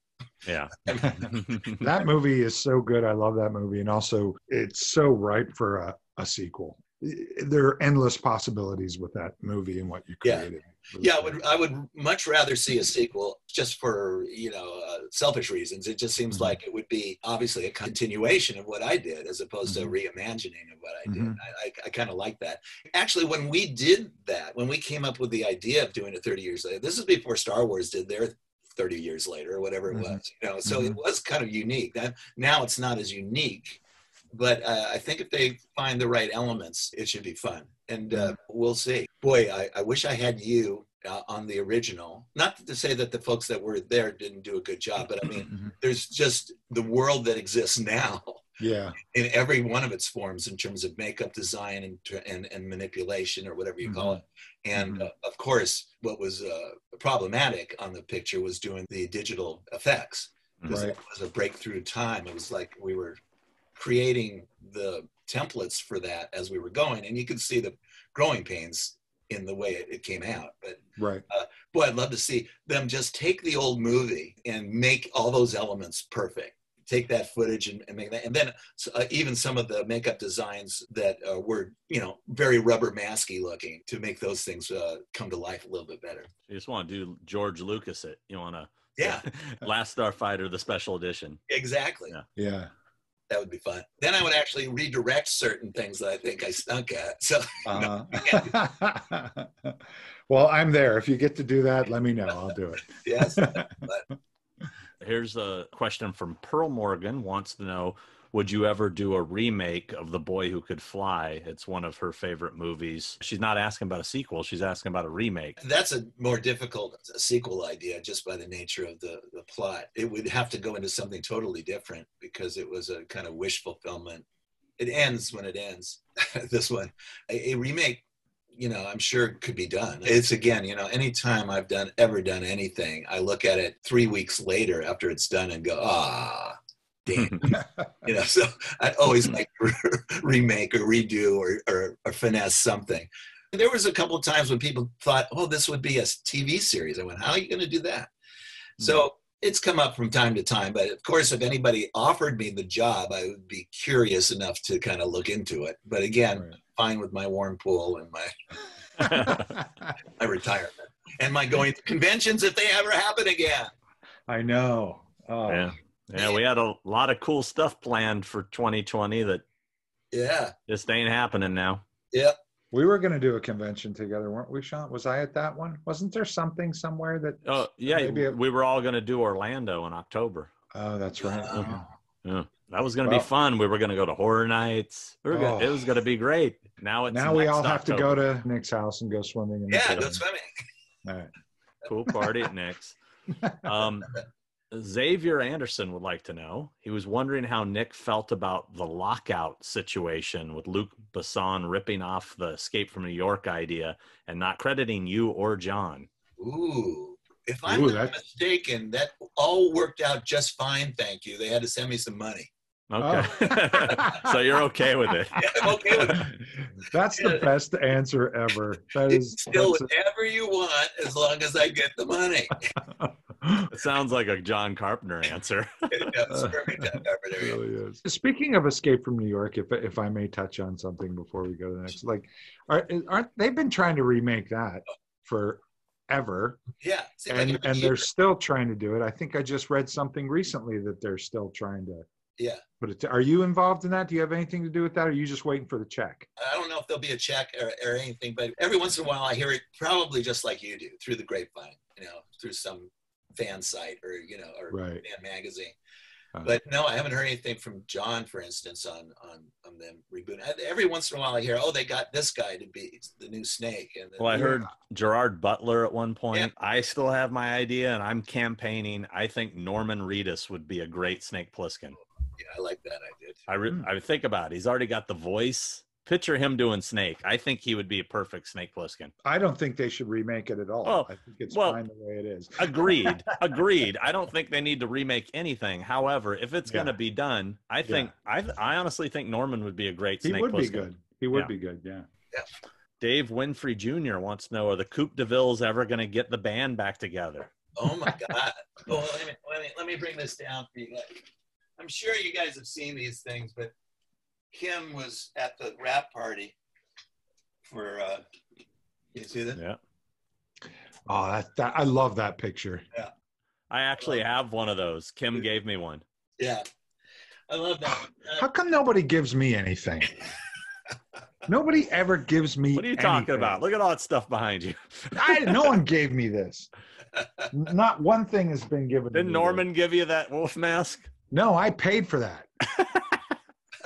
Yeah. that movie is so good. I love that movie. And also, it's so ripe for a, a sequel. There are endless possibilities with that movie and what you created. Yeah, yeah I would I would much rather see a sequel just for you know uh, selfish reasons. It just seems Mhm. like it would be obviously a continuation of what I did as opposed Mhm. to reimagining of what I did. Mhm. I, I, I kind of like that. Actually, when we did that, when we came up with the idea of doing it 30 years later, this is before Star Wars did their 30 years later or whatever it Mhm. was. You know, so it Mhm. was kind of unique. That now it's not as unique. But uh, I think if they find the right elements, it should be fun. And uh, we'll see. Boy, I, I wish I had you uh, on the original. Not to say that the folks that were there didn't do a good job, but I mean, Mhm. there's just the world that exists now Yeah. in every one of its forms in terms of makeup design and and, and manipulation or whatever you call it. And Mhm. uh, of course, what was uh, problematic on the picture was doing the digital effects because Right. it was a breakthrough time. It was like we were creating the templates for that as we were going, and you could see the growing pains in the way it, it came out. But Right. boy, I'd love to see them just take the old movie and make all those elements perfect. Take that footage and, and make that, and then uh, even some of the makeup designs that uh, were, you know, very rubber masky looking to make those things uh, come to life a little bit better. You just want to do George Lucas it. You want to Yeah, Last Starfighter, the special edition. exactly. Yeah. Yeah. That would be fun. Then I would actually redirect certain things that I think I stunk at. So Uh, well, I'm there. If you get to do that, let me know. I'll do it. yes, Here's a question from Pearl Morgan wants to know would you ever do a remake of The Boy Who Could Fly? It's one of her favorite movies. She's not asking about a sequel, she's asking about a remake. that's a more difficult sequel idea just by the nature of the, the plot. It would have to go into something totally different because it was a kind of wish fulfillment. It ends when it ends. this one, a, a remake, you know, I'm sure it could be done. It's again, you know, anytime I've done ever done anything, I look at it three weeks later after it's done and go, ah, damn. you know, so I always mm-hmm. like to remake or redo or, or, or finesse something. There was a couple of times when people thought, "Oh, this would be a TV series." I went, "How are you going to do that?" So mm-hmm. it's come up from time to time, but of course, if anybody offered me the job, I would be curious enough to kind of look into it. But again, Right. fine with my warm pool and my my retirement and my going to conventions if they ever happen again. I know. Oh, yeah. Yeah, we had a lot of cool stuff planned for 2020 that Yeah, just ain't happening now. yeah. We were going to do a convention together, weren't we, Sean? Was I at that one? Wasn't there something somewhere that? Oh, yeah, Maybe it- we were all going to do Orlando in October. Oh, that's right. Wow. Yeah. That was going to Well- be fun. We were going to go to Horror Nights. We were gonna, Oh. It was going to be great. Now it's Now we all have to go to Nick's house and go swimming. In Yeah, pool. go swimming. All right. cool party at Nick's. Um, Xavier Anderson would like to know. He was wondering how Nick felt about the lockout situation with Luc Besson ripping off the Escape from New York idea and not crediting you or John. Ooh. If I'm Ooh, not mistaken, that all worked out just fine. Thank you. They had to send me some money. Okay. Oh. so you're okay with it. Yeah, I'm okay with it. That's the best answer ever. That You is can whatever you want as long as I get the money. It sounds like a John Carpenter answer. Perfect. John Carpenter. Really is. Speaking of Escape from New York, if if I may touch on something before we go to the next, like, are, aren't they've been trying to remake that forever, Yeah. seems like and and they're still trying to do it. I think I just read something recently that they're still trying to. Yeah. But it, are you involved in that? Do you have anything to do with that? Or are you just waiting for the check? I don't know if there'll be a check or, or anything, but every once in a while I hear it probably just like you do through the grapevine, you know, through some fan site or, you know, or Right. fan magazine. Uh, But no, I haven't heard anything from John, for instance, on on on them rebooting. Every once in a while, I hear, "Oh, they got this guy to be the new Snake." And then, Well, I Yeah. heard Gerard Butler at one point. Yeah. I still have my idea, and I'm campaigning. I think Norman Reedus would be a great Snake Plissken. yeah, I like that. I did. I re- Hmm. I think about it. He's already got the voice. Picture him doing Snake. I think he would be a perfect Snake Plissken. I don't think they should remake it at all. Oh, I think it's well, fine the way it is. Agreed. Agreed. I don't think they need to remake anything. However, if it's Yeah. going to be done, I think I I honestly think Norman would be a great He Snake would be good. He would Yeah. be good. Yeah. Dave Winfrey Jr. wants to know: Are the Coupe de Villes ever going to get the band back together? Oh my God. Oh, let me, let me let me bring this down for you guys. I'm sure you guys have seen these things, but Kim was at the wrap party for. uh You see that? Yeah, Oh, that, that I love that picture. Yeah. I actually have one of those. Kim gave me one. Yeah, I love that. Uh, How come nobody gives me anything? nobody ever gives me. What are you talking about? Look at all that stuff behind you. I, no one gave me this. Not one thing has been given. Didn't me. Norman give you that wolf mask? No, I paid for that.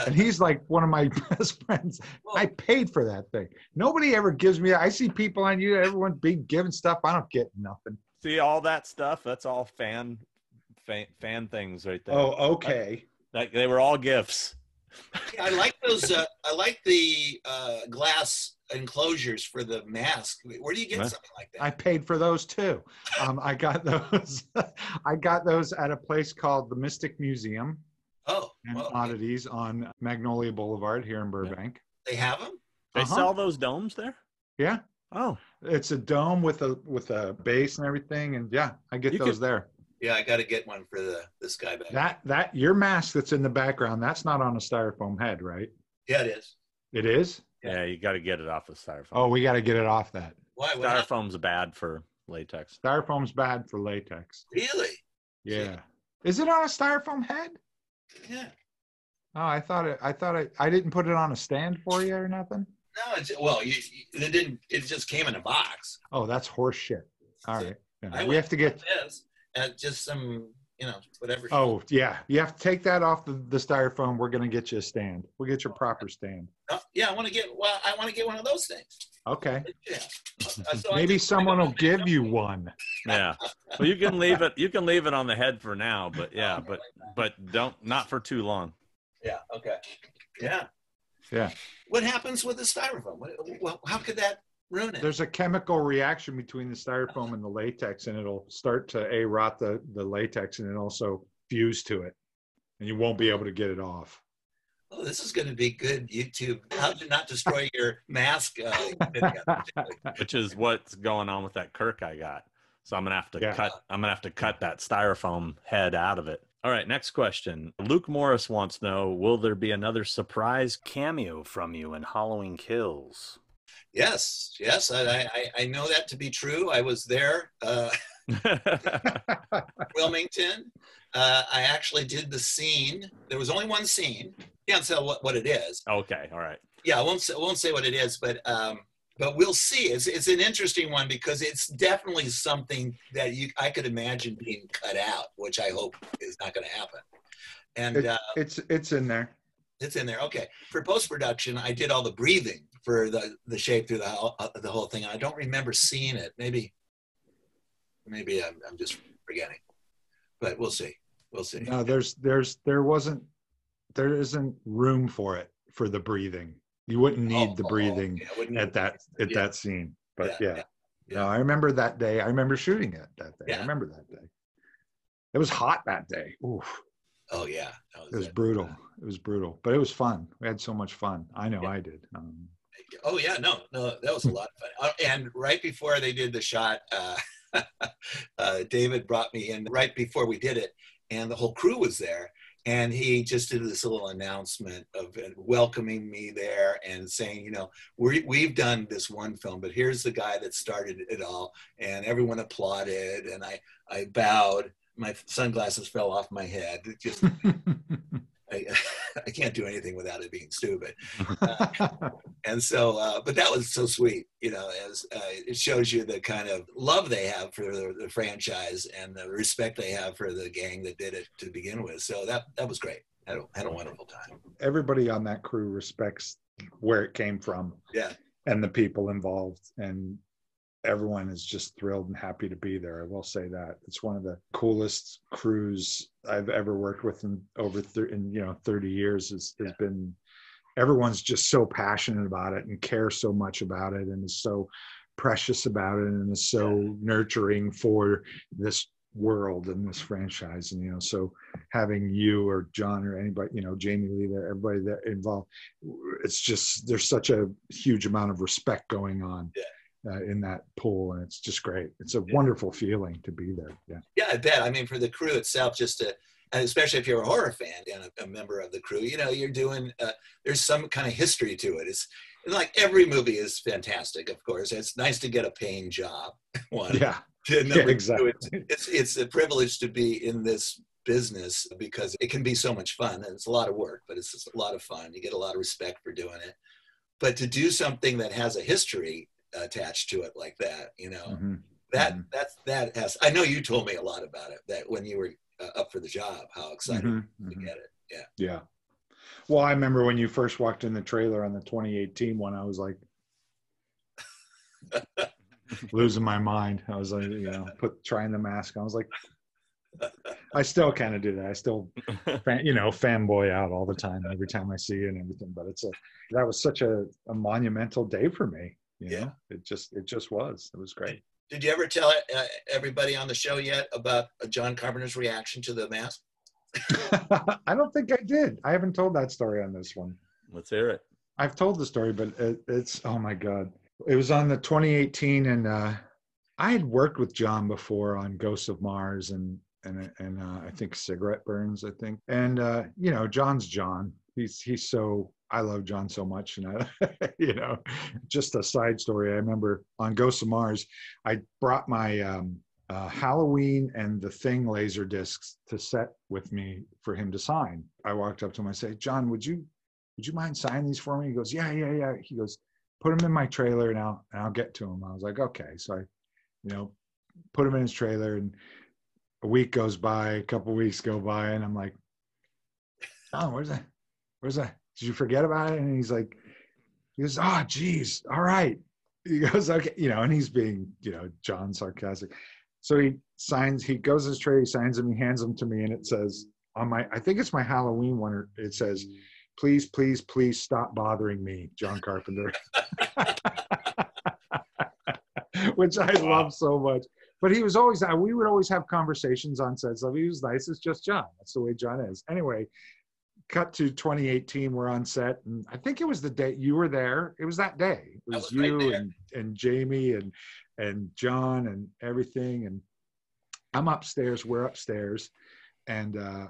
And he's like one of my best friends. I paid for that thing. Nobody ever gives me. I see people on you. Everyone being given stuff. I don't get nothing. See all that stuff? That's all fan fan, fan things right there. Oh, okay. Like they were all gifts. Yeah, I like those. Uh, I like the uh, glass enclosures for the mask. Where do you get Huh? something like that? I paid for those too. Um, I got those. I got those at a place called the Mystic Museum oh, and well, Oddities on Magnolia Boulevard here in Burbank. they have them. They Uh-huh. sell those domes there? Yeah, Oh, it's a dome with a with a base and everything, and yeah, I get You those could- there. Yeah, I got to get one for the this guy back. That that your mask that's in the background, that's not on a styrofoam head, right? yeah, it is. It is. yeah, you got to get it off of styrofoam. Oh, we got to get it off that. Why? What happened? Styrofoam's bad for latex. Styrofoam's bad for latex. Really? Yeah. Is it on a styrofoam head? Yeah. Oh, I thought it. I thought it. I didn't put it on a stand for you or nothing. No, it's well, you, you it didn't. It just came in a box. Oh, that's horse shit. All right. Yeah, we have to get. This at just some, you know, whatever. Oh, yeah. You have to take that off the, the styrofoam. We're gonna get you a stand. We'll get you a proper stand. Uh, yeah, I want to get. Well, I want to get one of those things. Okay. Yeah. Uh, so Maybe someone will give you one. Yeah. Well, you can leave it. You can leave it on the head for now, but yeah, but but don't not for too long. Yeah. Okay. Yeah. Yeah. What happens with the styrofoam? What, well, how could that ruin it? There's a chemical reaction between the styrofoam and the latex, and it'll start to a rot the the latex, and it also fuse to it, and you won't be able to get it off. Oh, this is going to be good YouTube. How to not destroy your mask? Uh, which is what's going on with that Kirk I got. So I'm gonna have to Yeah. cut. I'm gonna have to cut that styrofoam head out of it. All right, next question. Luke Morris wants to know: Will there be another surprise cameo from you in Halloween Kills? yes. Yes. I, I I know that to be true. I was there. Uh, Wilmington. Uh, I actually did the scene. There was only one scene. Can't tell what, what it is. okay, all right. Yeah, I won't say, I won't say what it is, but um, but we'll see. It's it's an interesting one because it's definitely something that you I could imagine being cut out, which I hope is not going to happen. And It- uh, It's it's in there. it's in there. Okay. For post production, I did all the breathing for the the shape through the whole, uh, the whole thing. I don't remember seeing it. Maybe maybe I'm, I'm just forgetting, but we'll see. We'll see. No, there's there's there wasn't there isn't room for it for the breathing. You wouldn't need Oh, the oh, breathing yeah, at that at Yeah. that scene. But Yeah, yeah, yeah, no, I remember that day. I remember shooting it that day. I remember that day. It was hot that day. Oof, Oh yeah. That it was it. brutal. It was brutal, but it was fun. We had so much fun. I know. I did. Um, Oh yeah, no, no, that was a lot of fun. Uh, and right before they did the shot, uh, uh, David brought me in right before we did it, and the whole crew was there. And he just did this little announcement of uh, welcoming me there and saying, you know, we, we've done this one film, but here's the guy that started it all. And everyone applauded, and I, I bowed. My sunglasses fell off my head. Just I, I can't do anything without it being stupid. and so uh, but that was so sweet you know as uh, it shows you the kind of love they have for the, the franchise and the respect they have for the gang that did it to begin with so that that was great had a, had a wonderful time Everybody on that crew respects where it came from. Yeah. and the people involved, and everyone is just thrilled and happy to be there. I will say that it's one of the coolest crews I've ever worked with in over thir- in you know 30 years. Has, has been everyone's just so passionate about it and cares so much about it and is so precious about it and is so Yeah. nurturing for this world and this franchise and you know so having you or john or anybody you know jamie lee there everybody that involved it's just there's such a huge amount of respect going on Yeah. Uh, in that pool and it's just great it's a Yeah. wonderful feeling to be there yeah Yeah, I bet. I mean, for the crew itself, just to, and especially if you're a horror fan and a, a member of the crew, you know, you're doing, uh, there's some kind of history to it. It's like every movie is fantastic, of course. It's nice to get a paying job. One. yeah yeah number two, exactly it's, it's, it's a privilege to be in this business because it can be so much fun and it's a lot of work, but it's just a lot of fun. You get a lot of respect for doing it. But to do something that has a history attached to it like that, you know, Mhm. that Mhm. that's that has i know you told me a lot about it that when you were uh, up for the job how excited Mhm. to Mhm. get it yeah Yeah. Well, I remember when you first walked in the trailer on the 2018 one, I was like losing my mind. I was like, you know, put trying the mask on. I was like, I still kind of do that. I still, fan, you know, fanboy out all the time every time I see it and everything. But it's a that was such a, a monumental day for me. You Yeah. know, it just it just was. It was great. did you ever tell uh, everybody on the show yet about uh, john carpenter's reaction to the mask I don't think I did. I haven't told that story on this one. Let's hear it. I've told the story, but it, it's oh my god! It was on the 2018, and uh, I had worked with John before on Ghosts of Mars and and and uh, I think Cigarette Burns, I think. And uh, you know, John's John. He's he's so I love John so much, and I, you know, just a side story. I remember on Ghosts of Mars, I brought my um, uh, Halloween and the Thing laser discs to set with me for him to sign. I walked up to him. I said, John, would you would you mind signing these for me? He goes, yeah, yeah, yeah. He goes, put them in my trailer and I'll, and I'll get to them. I was like, okay. So I, you know, put him in his trailer and a week goes by, a couple weeks go by and I'm like, oh, where's that? Where's that? Did you forget about it? And he's like, he goes, oh, geez. All right. He goes, okay. You know, and he's being, you know, John sarcastic. So he signs, he goes his tray, he signs them, he hands them to me and it says on my, I think it's my Halloween one, or it says, please, please, please stop bothering me, John Carpenter. Which I Wow. love so much. But he was always, we would always have conversations on set stuff. He was nice. It's just John. That's the way John is. Anyway, cut to 2018. We're on set. And I think it was the day you were there. It was that day. It was, was you there. and, and Jamie and, and John and everything. And I'm upstairs. We're upstairs. And uh,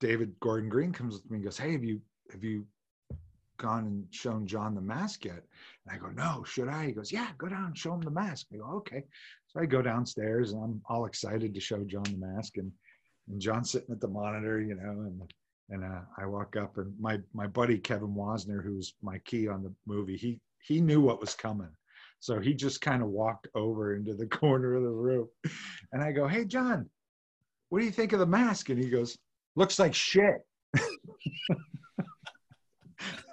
David Gordon Green comes with me and goes, Hey, have you, have you gone and shown John the mask yet? And I go, No, should I? He goes, Yeah, go down and show him the mask. I go, Okay. So I go downstairs and I'm all excited to show John the mask and, and John's sitting at the monitor, you know, and and uh, I walk up and my my buddy Kevin Wasner, who's my key on the movie, he he knew what was coming. So he just kind of walked over into the corner of the room. And I go, Hey John, what do you think of the mask? And he goes, Looks like shit.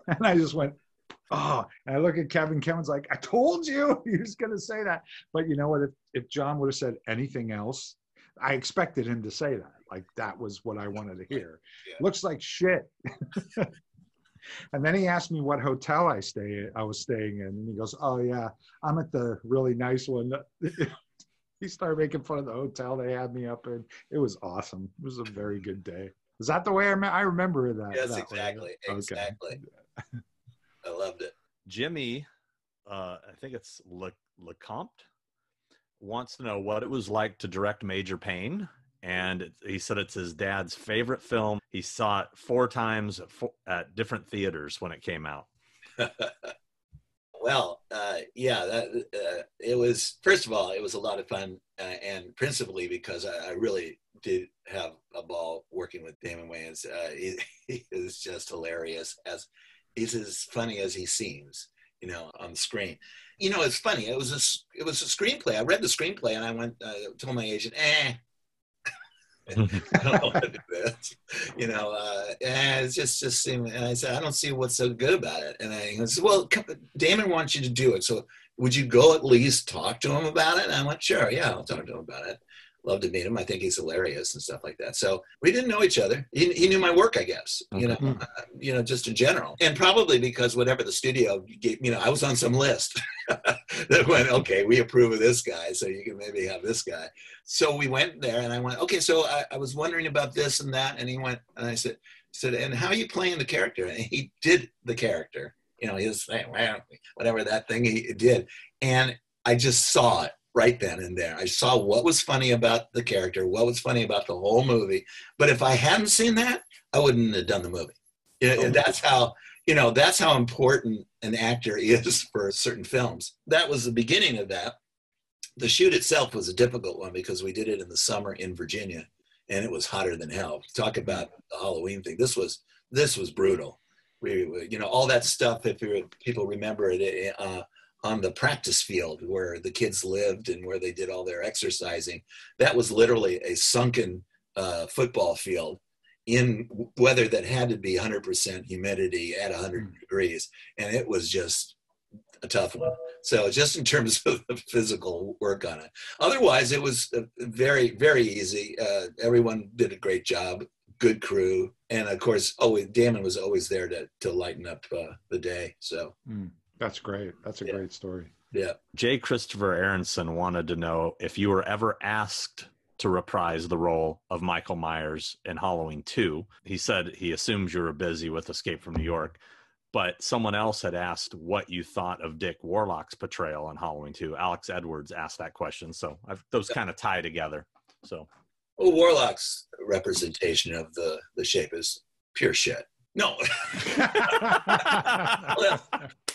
and I just went, Oh, and I look at Kevin. Kevin's like, I told you he was going to say that. But you know what? If, if John would have said anything else, I expected him to say that. Like that was what I wanted to hear. Yeah. Looks like shit. and then he asked me what hotel I stay I was staying in, and he goes, "Oh yeah, I'm at the really nice one." he started making fun of the hotel they had me up in. It was awesome. It was a very good day. Is that the way I, me- I remember that? yes that way? exactly Okay. exactly i loved it Jimmy, uh, I think it's Le, Lecomte, wants to know what it was like to direct Major Payne. And he said it's his dad's favorite film. He saw it four times at, four, at different theaters when it came out. well uh, yeah that uh, it was first of all it was a lot of fun uh, and principally because I, I really did have a ball working with damon wayans uh, he, he is just hilarious as he's as funny as he seems you know on the screen you know it's funny it was a it was a screenplay i read the screenplay and i went uh, told my agent eh I don't to do. You know, uh, and it's just just seemed. And I said, I don't see what's so good about it. And I said, Well, Damon wants you to do it. So would you go at least talk to him about it? And I went, Sure, yeah, I'll talk to him about it. Love to meet him. I think he's hilarious and stuff like that. So we didn't know each other. He, he knew my work, I guess. You know, Okay. uh, you know, just in general, and probably because whatever the studio gave, you know, I was on some list that went, okay, we approve of this guy, so you can maybe have this guy. So we went there, and I went, okay, so I, I was wondering about this and that, and he went, and I said, said, and how are you playing the character? And he did the character. You know, he was saying, "Well, whatever that thing he did, and I just saw it right then and there. I saw what was funny about the character, what was funny about the whole movie. But if I hadn't seen that, I wouldn't have done the movie. You and that's how you know that's how important an actor is for certain films. That was the beginning of that. The shoot itself was a difficult one because we did it in the summer in Virginia, and it was hotter than hell. Talk about the Halloween thing. This was this was brutal. We, you know, all that stuff. If you, people remember it, uh, on the practice field where the kids lived and where they did all their exercising. That was literally a sunken uh, football field in weather that had to be 100% humidity at 100 degrees. And it was just a tough one. So just in terms of the physical work on it. Otherwise, it was uh, very, very easy. Uh, everyone did a great job. Good crew, and of course, always Damon was always there to to lighten up uh, the day. So Mm, that's great. That's a Yeah. great story. yeah, Jay Christopher Aronson wanted to know if you were ever asked to reprise the role of Michael Myers in Halloween 2. He said he assumes you were busy with Escape from New York, but someone else had asked what you thought of Dick Warlock's portrayal in Halloween 2. Alex Edwards asked that question, so I've, those kind of tie together. So well, Warlock's representation of the the shape is pure shit. No,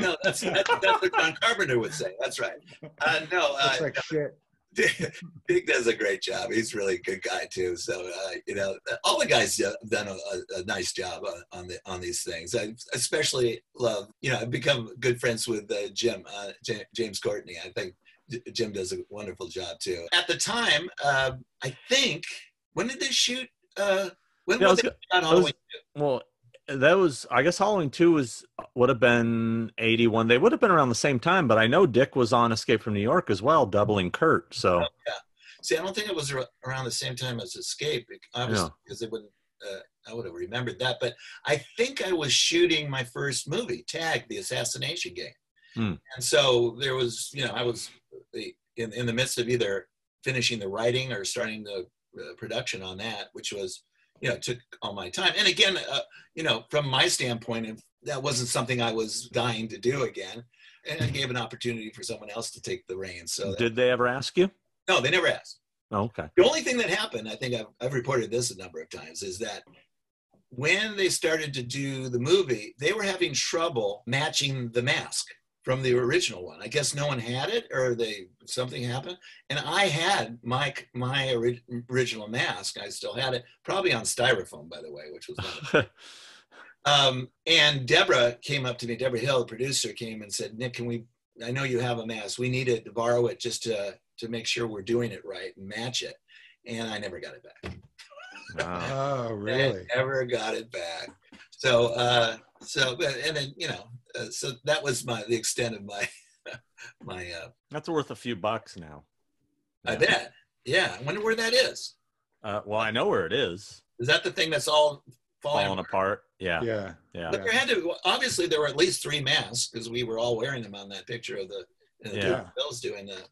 no, that's that's, that's what John Carpenter would say. That's right. Uh, no, uh, Looks like shit. Dick does a great job. He's really a good guy too. So uh, you know, all the guys have done a, a, a nice job on, on the on these things. I especially love. You know, I've become good friends with uh, Jim uh, J- James Courtney. I think J- Jim does a wonderful job too. At the time, uh, I think when did they shoot? Uh, when Yeah, was was it go- shot I was- Well, that was I guess Halloween two was would have been eighty one. They would have been around the same time, but I know Dick was on Escape from New York as well, doubling Kurt. So Yeah. See, I don't think it was around the same time as Escape, obviously, Yeah. because it wouldn't. Uh, I would have remembered that, but I think I was shooting my first movie, Tag: The Assassination Game, Hmm. and so there was, you know, I was in in the midst of either finishing the writing or starting the uh, production on that, which was, you know, took all my time. And again, uh, you know, from my standpoint, if that wasn't something I was dying to do again, and I gave an opportunity for someone else to take the reins. So that- did they ever ask you? no, they never asked. Oh, okay. The only thing that happened, I think I've, I've reported this a number of times, is that when they started to do the movie, they were having trouble matching the mask from the original one. I guess no one had it, or they something happened, and I had my my ori- original mask. I still had it, probably on styrofoam, by the way, which was. Not um, and Debra came up to me. Debra Hill, the producer, came and said, "Nick, can we? I know you have a mask. We need it to borrow it just to to make sure we're doing it right and match it." And I never got it back. Wow. Oh, really? I never got it back. So, uh, so, but- and then you know, uh, so that was my the extent of my my. Uh, That's worth a few bucks now. I Yeah. bet. Yeah, I wonder where that is. Uh, well, I know where it is. Is that the thing that's all falling? Falling apart. Yeah. Yeah. Yeah. But there had to obviously there were at least three masks because we were all wearing them on that picture of the, the Yeah. Bills doing that.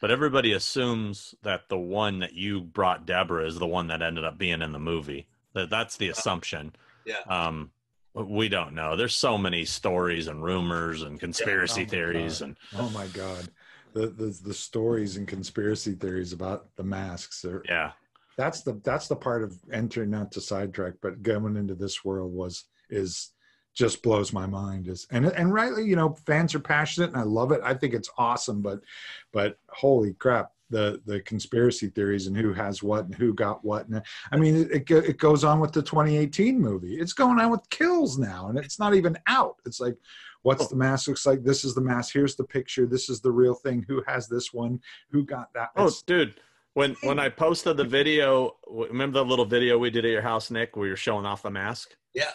But everybody assumes that the one that you brought Debra is the one that ended up being in the movie. That that's the assumption. Yeah. Um, but we don't know. There's so many stories and rumors and conspiracy Oh theories God. and Oh my God. The, the the stories and conspiracy theories about the masks are yeah. that's the that's the part of entering not to sidetrack but going into this world was is just blows my mind is and and rightly you know fans are passionate and i love it i think it's awesome but but holy crap the the conspiracy theories and who has what and who got what and i mean it, it, it goes on with the 2018 movie it's going on with kills now and it's not even out it's like what's oh. the mask looks like this is the mask here's the picture this is the real thing who has this one who got that Oh, It's- dude. When when I posted the video, remember the little video we did at your house, Nick, where you're showing off the mask? Yeah.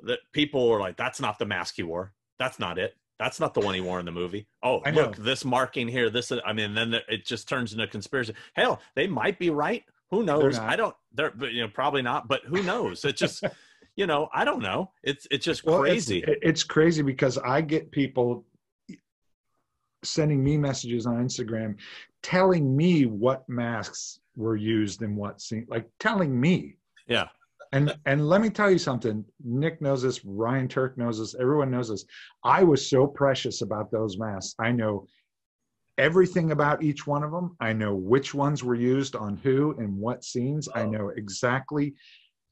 That people were like, "That's not the mask he wore. That's not it." That's not the one he wore in the movie. Oh, look, this marking here. This, I mean, then it just turns into a conspiracy. Hell, they might be right. Who knows? I don't. They're, but, you know, probably not. But who knows? It just, you know, I don't know. It's it's just Well, crazy. It's, it's crazy because I get people sending me messages on Instagram telling me what masks were used in what scene, like telling me. yeah. And and let me tell you something. Nick knows this. Ryan Turek knows this. Everyone knows this. I was so precious about those masks. I know everything about each one of them. I know which ones were used on who and what scenes. I know exactly.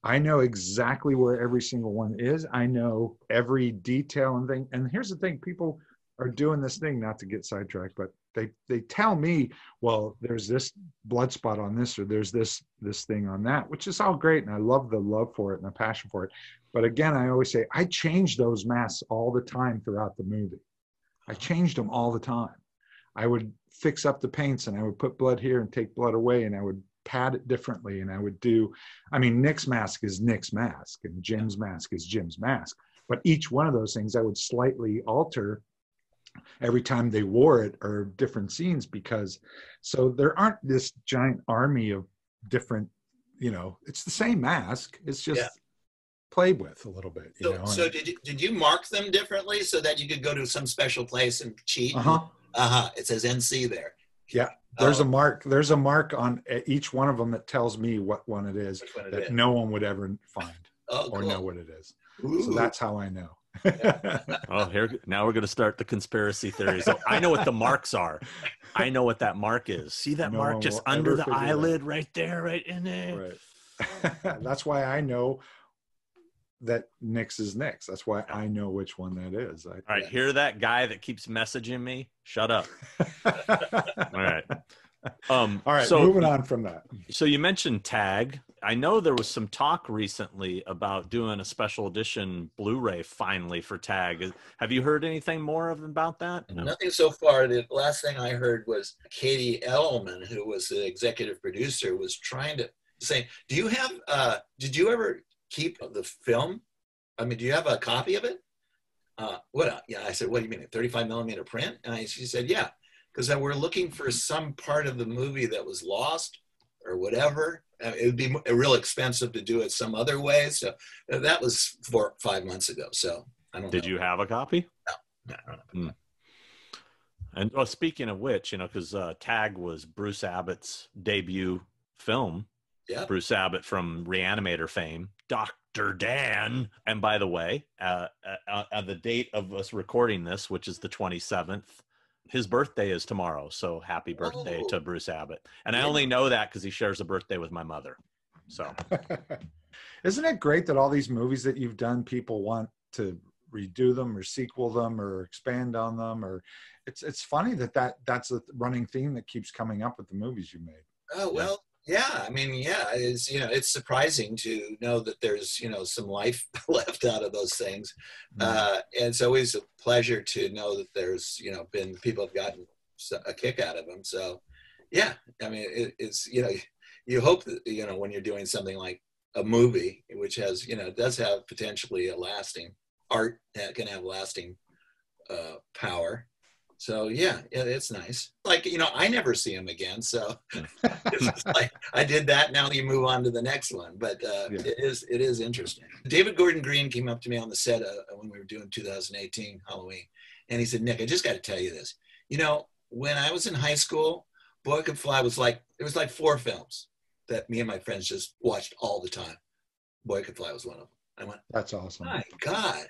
I know exactly where every single one is. I know every detail and thing. And here's the thing: people are doing this thing. Not to get sidetracked, but they they tell me, well, there's this blood spot on this, or there's this this thing on that, which is all great, and I love the love for it and the passion for it. But again, I always say I change those masks all the time throughout the movie. I changed them all the time. I would fix up the paints and I would put blood here and take blood away and I would pad it differently and I would do I mean Nick's mask is Nick's mask and Jim's mask is Jim's mask. But each one of those things I would slightly alter every time they wore it or different scenes because so there aren't this giant army of different you know it's the same mask it's just Yeah. played with a little bit you So, know so did you, did you mark them differently so that you could go to some special place and cheat? uh-huh Uh-huh. It says NC there. Yeah. there's Oh, a mark there's a mark on each one of them that tells me what one it is one it that is. no one would ever find Oh, or cool. know what it is so that's how i know Oh, here now we're going to start the conspiracy theories. So I know what the marks are. I know what that mark is. See that No mark just under the figure it out. eyelid right there, right in there. right that's why i know that Nick's is Nick's. That's why I know which one that is. I, All right, hear that guy that keeps messaging me? Shut up. All right. Um, All right, so, moving on from that. So you mentioned Tag. I know there was some talk recently about doing a special edition Blu-ray finally for Tag. Have you heard anything more of about that? Nothing so far. The last thing I heard was Katie Ellman, who was the executive producer, was trying to say, "Do you have? Uh, did you ever keep the film? I mean, do you have a copy of it?" Uh, what? uh, Yeah, I said, "What do you mean, a 35 millimeter print?" And I, she said, "Yeah, because we're looking for some part of the movie that was lost or whatever. Uh, it would be real expensive to do it some other way. So uh, that was four, five months ago. So I don't. Did know. you have a copy? I don't know. And well, speaking of which, you know, because uh, Tag was Bruce Abbott's debut film. Yeah. Bruce Abbott from Reanimator fame, Dr. Dan. And by the way, uh, uh, uh, the date of us recording this, which is the 27th, his birthday is tomorrow. So happy birthday Oh. to Bruce Abbott. And I only know that because he shares a birthday with my mother. So Isn't it great that all these movies that you've done, people want to redo them or sequel them or expand on them? Or it's it's funny that, that that's a running theme that keeps coming up with the movies you made. Oh Yeah. well, yeah. I mean, yeah. It's you know, it's surprising to know that there's you know some life left out of those things. Uh, and it's always a pleasure to know that there's you know been people have gotten a kick out of them. So, yeah. I mean, it, it's you know, you hope that you know when you're doing something like a movie, which has you know does have potentially a lasting art that can have lasting uh, power. So yeah, yeah, it's nice. Like you know, I never see him again, so like I did that. Now you move on to the next one, but uh, Yeah. it is it is interesting. David Gordon Green came up to me on the set uh, when we were doing 2018 Halloween, and he said, "Nick, I just got to tell you this. You know, when I was in high school, Boy Could Fly was like it was like four films that me and my friends just watched all the time. Boy Could Fly was one of them. I went, That's awesome. my God,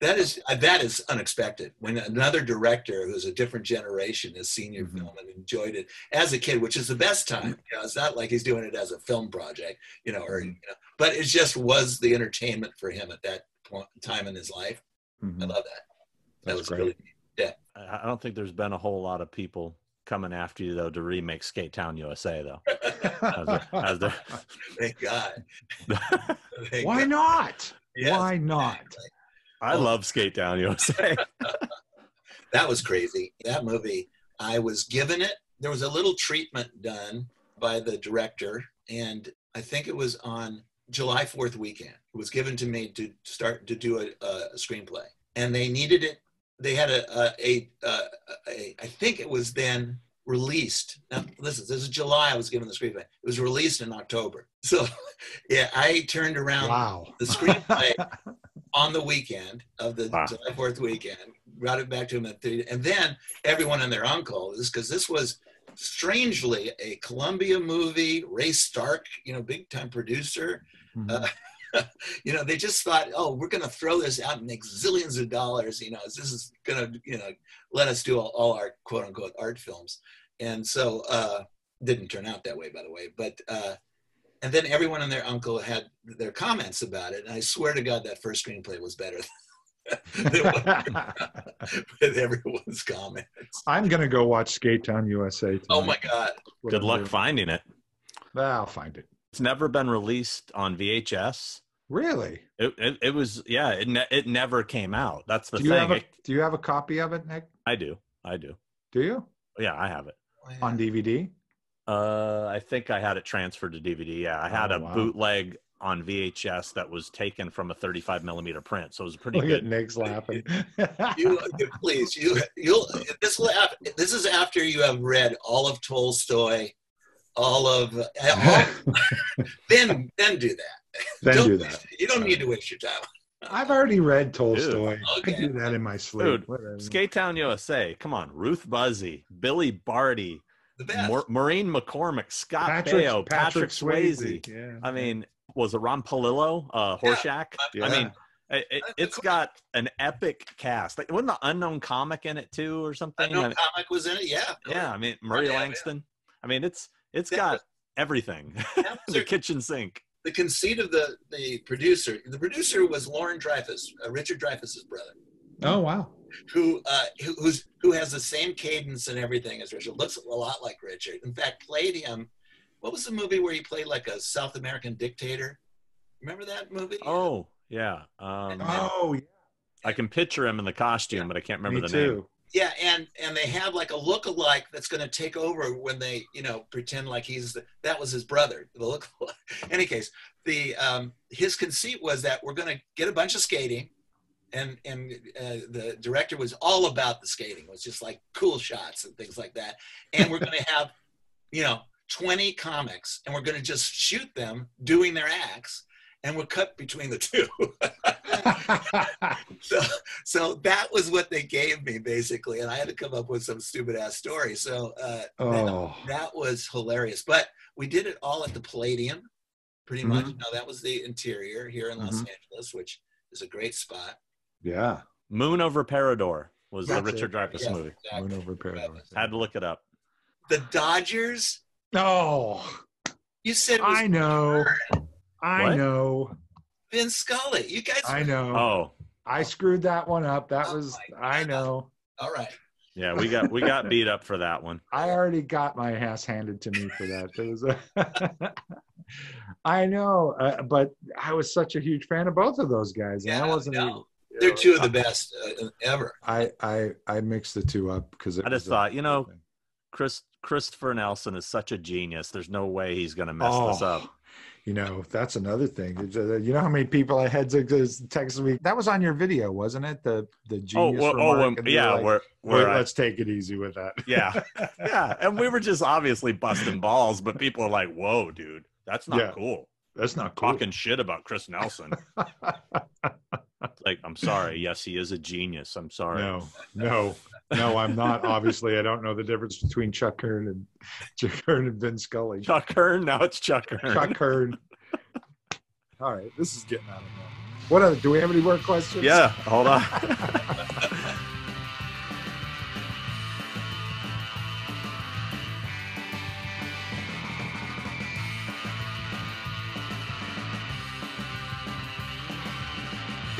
that is uh, that is unexpected. When another director who's a different generation has seen your Mhm. film and enjoyed it as a kid, which is the best time. You know, it's not like he's doing it as a film project, you know, or you know, but it just was the entertainment for him at that point, time in his life. I Mhm. love that. That That's was great. really I I don't think there's been a whole lot of people coming after you though to remake Skate Town USA though. As a- as the- thank God. Thank Why God. not? Yes, Why not? exactly. I love Skate Town USA. that was crazy. That movie, I was given it. There was a little treatment done by the director, and I think it was on July 4th weekend. It was given to me to start to do a, a screenplay, and they needed it they had a a, a, a, a I think it was then released. Now listen, this is July. I was given the screenplay. It was released in October. So yeah, I turned around Wow. the screenplay on the weekend of the Wow. July Fourth weekend. Brought it back to him at three, and then everyone and their uncle is because this was strangely a Columbia movie. Ray Stark, you know, big time producer. Mhm. Uh, you know, they just thought, oh, we're going to throw this out and make zillions of dollars. You know, this is going to, you know, let us do all, all our quote unquote art films. And so, uh, didn't turn out that way, by the way. But, uh, and then everyone and their uncle had their comments about it. And I swear to God, that first screenplay was better than with everyone's comments. I'm gonna go watch Skate Town USA. Oh tonight. Oh my God. Good luck finding it. I'll find it. It's never been released on VHS. Really? It, it, it was yeah. It ne- it never came out. That's the Do you thing. have a It- Do you have a copy of it, Nick? I do. I do. Do you Yeah, I have it. Oh, on DVD? Uh, I think I had it transferred to DVD. Yeah, I had Oh, a wow. bootleg on VHS that was taken from a 35 millimeter print, so it was pretty Look good. at Nick's laughing. you please you you'll this will this is after you have read all of Tolstoy, all of all, then then do that. then Don't- do that. You don't need to waste your time. I've already read Tolstoy. I Okay. do that in my sleep. Dude, Skate Town USA. Come on, Ruth Buzzi, Billy Barty, The best. Maur- Maureen McCormick, Scott Patrick, Baio, Patrick, Swayze. Yeah. I mean, was it Ron Palillo, uh, Horshack? Yeah. I mean, it, it, Of it's got an epic cast. Like, wasn't the unknown comic in it too, or something? Unknown I mean, comic was in it. Yeah. yeah, I mean, Murray Yeah, yeah. Langston. I mean, it's it's That got was- everything. That the their- kitchen sink. the conceit of the the producer. The producer was Lorin Dreyfuss, uh, Richard Dreyfuss's brother, Oh wow. Who uh, who who's who has the same cadence and everything as Richard. Looks a lot like Richard. In fact, played him. What was the movie where he played like a South American dictator? Remember that movie? Oh yeah. Um, Oh, yeah. I can picture him in the costume, but I can't remember me the name. too. Yeah, and and they have like a look-alike that's going to take over when they, you know, pretend like he's the, that was his brother. The look. Any case, the um, his conceit was that we're going to get a bunch of skating, and and uh, the director was all about the skating. It was just like cool shots and things like that. And we're going to have, you know, twenty comics, and we're going to just shoot them doing their acts, and we'll cut between the two. so so that was what they gave me basically and i had to come up with some stupid ass story so uh that, oh, that was hilarious but we did it all at the palladium pretty much Mhm. no that was the interior here in los Mhm. angeles which is a great spot yeah. Moon over Parador was the Richard it. Dreyfuss Yeah. movie. Moon over Paradise. Had to look it up. the dodgers Oh, you said it was I know. I What? know. vin scully you guys I know. Oh I screwed that one up. That Oh was. I know. all right yeah, we got we got beat up for that one. I already got my ass handed to me for that. There was a. I know, uh, but I was such a huge fan of both of those guys, and Yeah, I wasn't. no. Even- they're two of the best uh, ever I I I mixed the two up because I just thought, you know, Chris Christopher Nelson is such a genius. There's no way he's gonna mess this Oh, up. You know, that's another thing. Uh, You know how many people I had to text me? That was on your video, wasn't it? The the Oh, genius. well, oh, um, and you were yeah, like, where "Wait, where I, let's take it easy with that. yeah, yeah, and we were just obviously busting balls, but people are like, "Whoa, dude, that's not Yeah. cool." that's not cool. Talking shit about Chris Nelson. like, I'm sorry. Yes, he is a genius. I'm sorry. No, no, no, I'm not. Obviously, I don't know the difference between Chuck Hearn and Chuck Hearn and Vin Scully. Chuck Hearn. Now it's Chuck Hearn. Chuck Hearn. All right, this is getting out of hand. What other? Do we have any more questions? Yeah, hold on.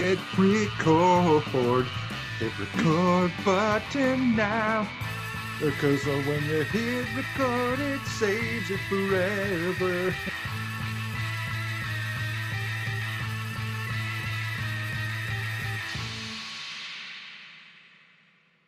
Hit record. Hit record button now. Because when you hit record, it saves it forever.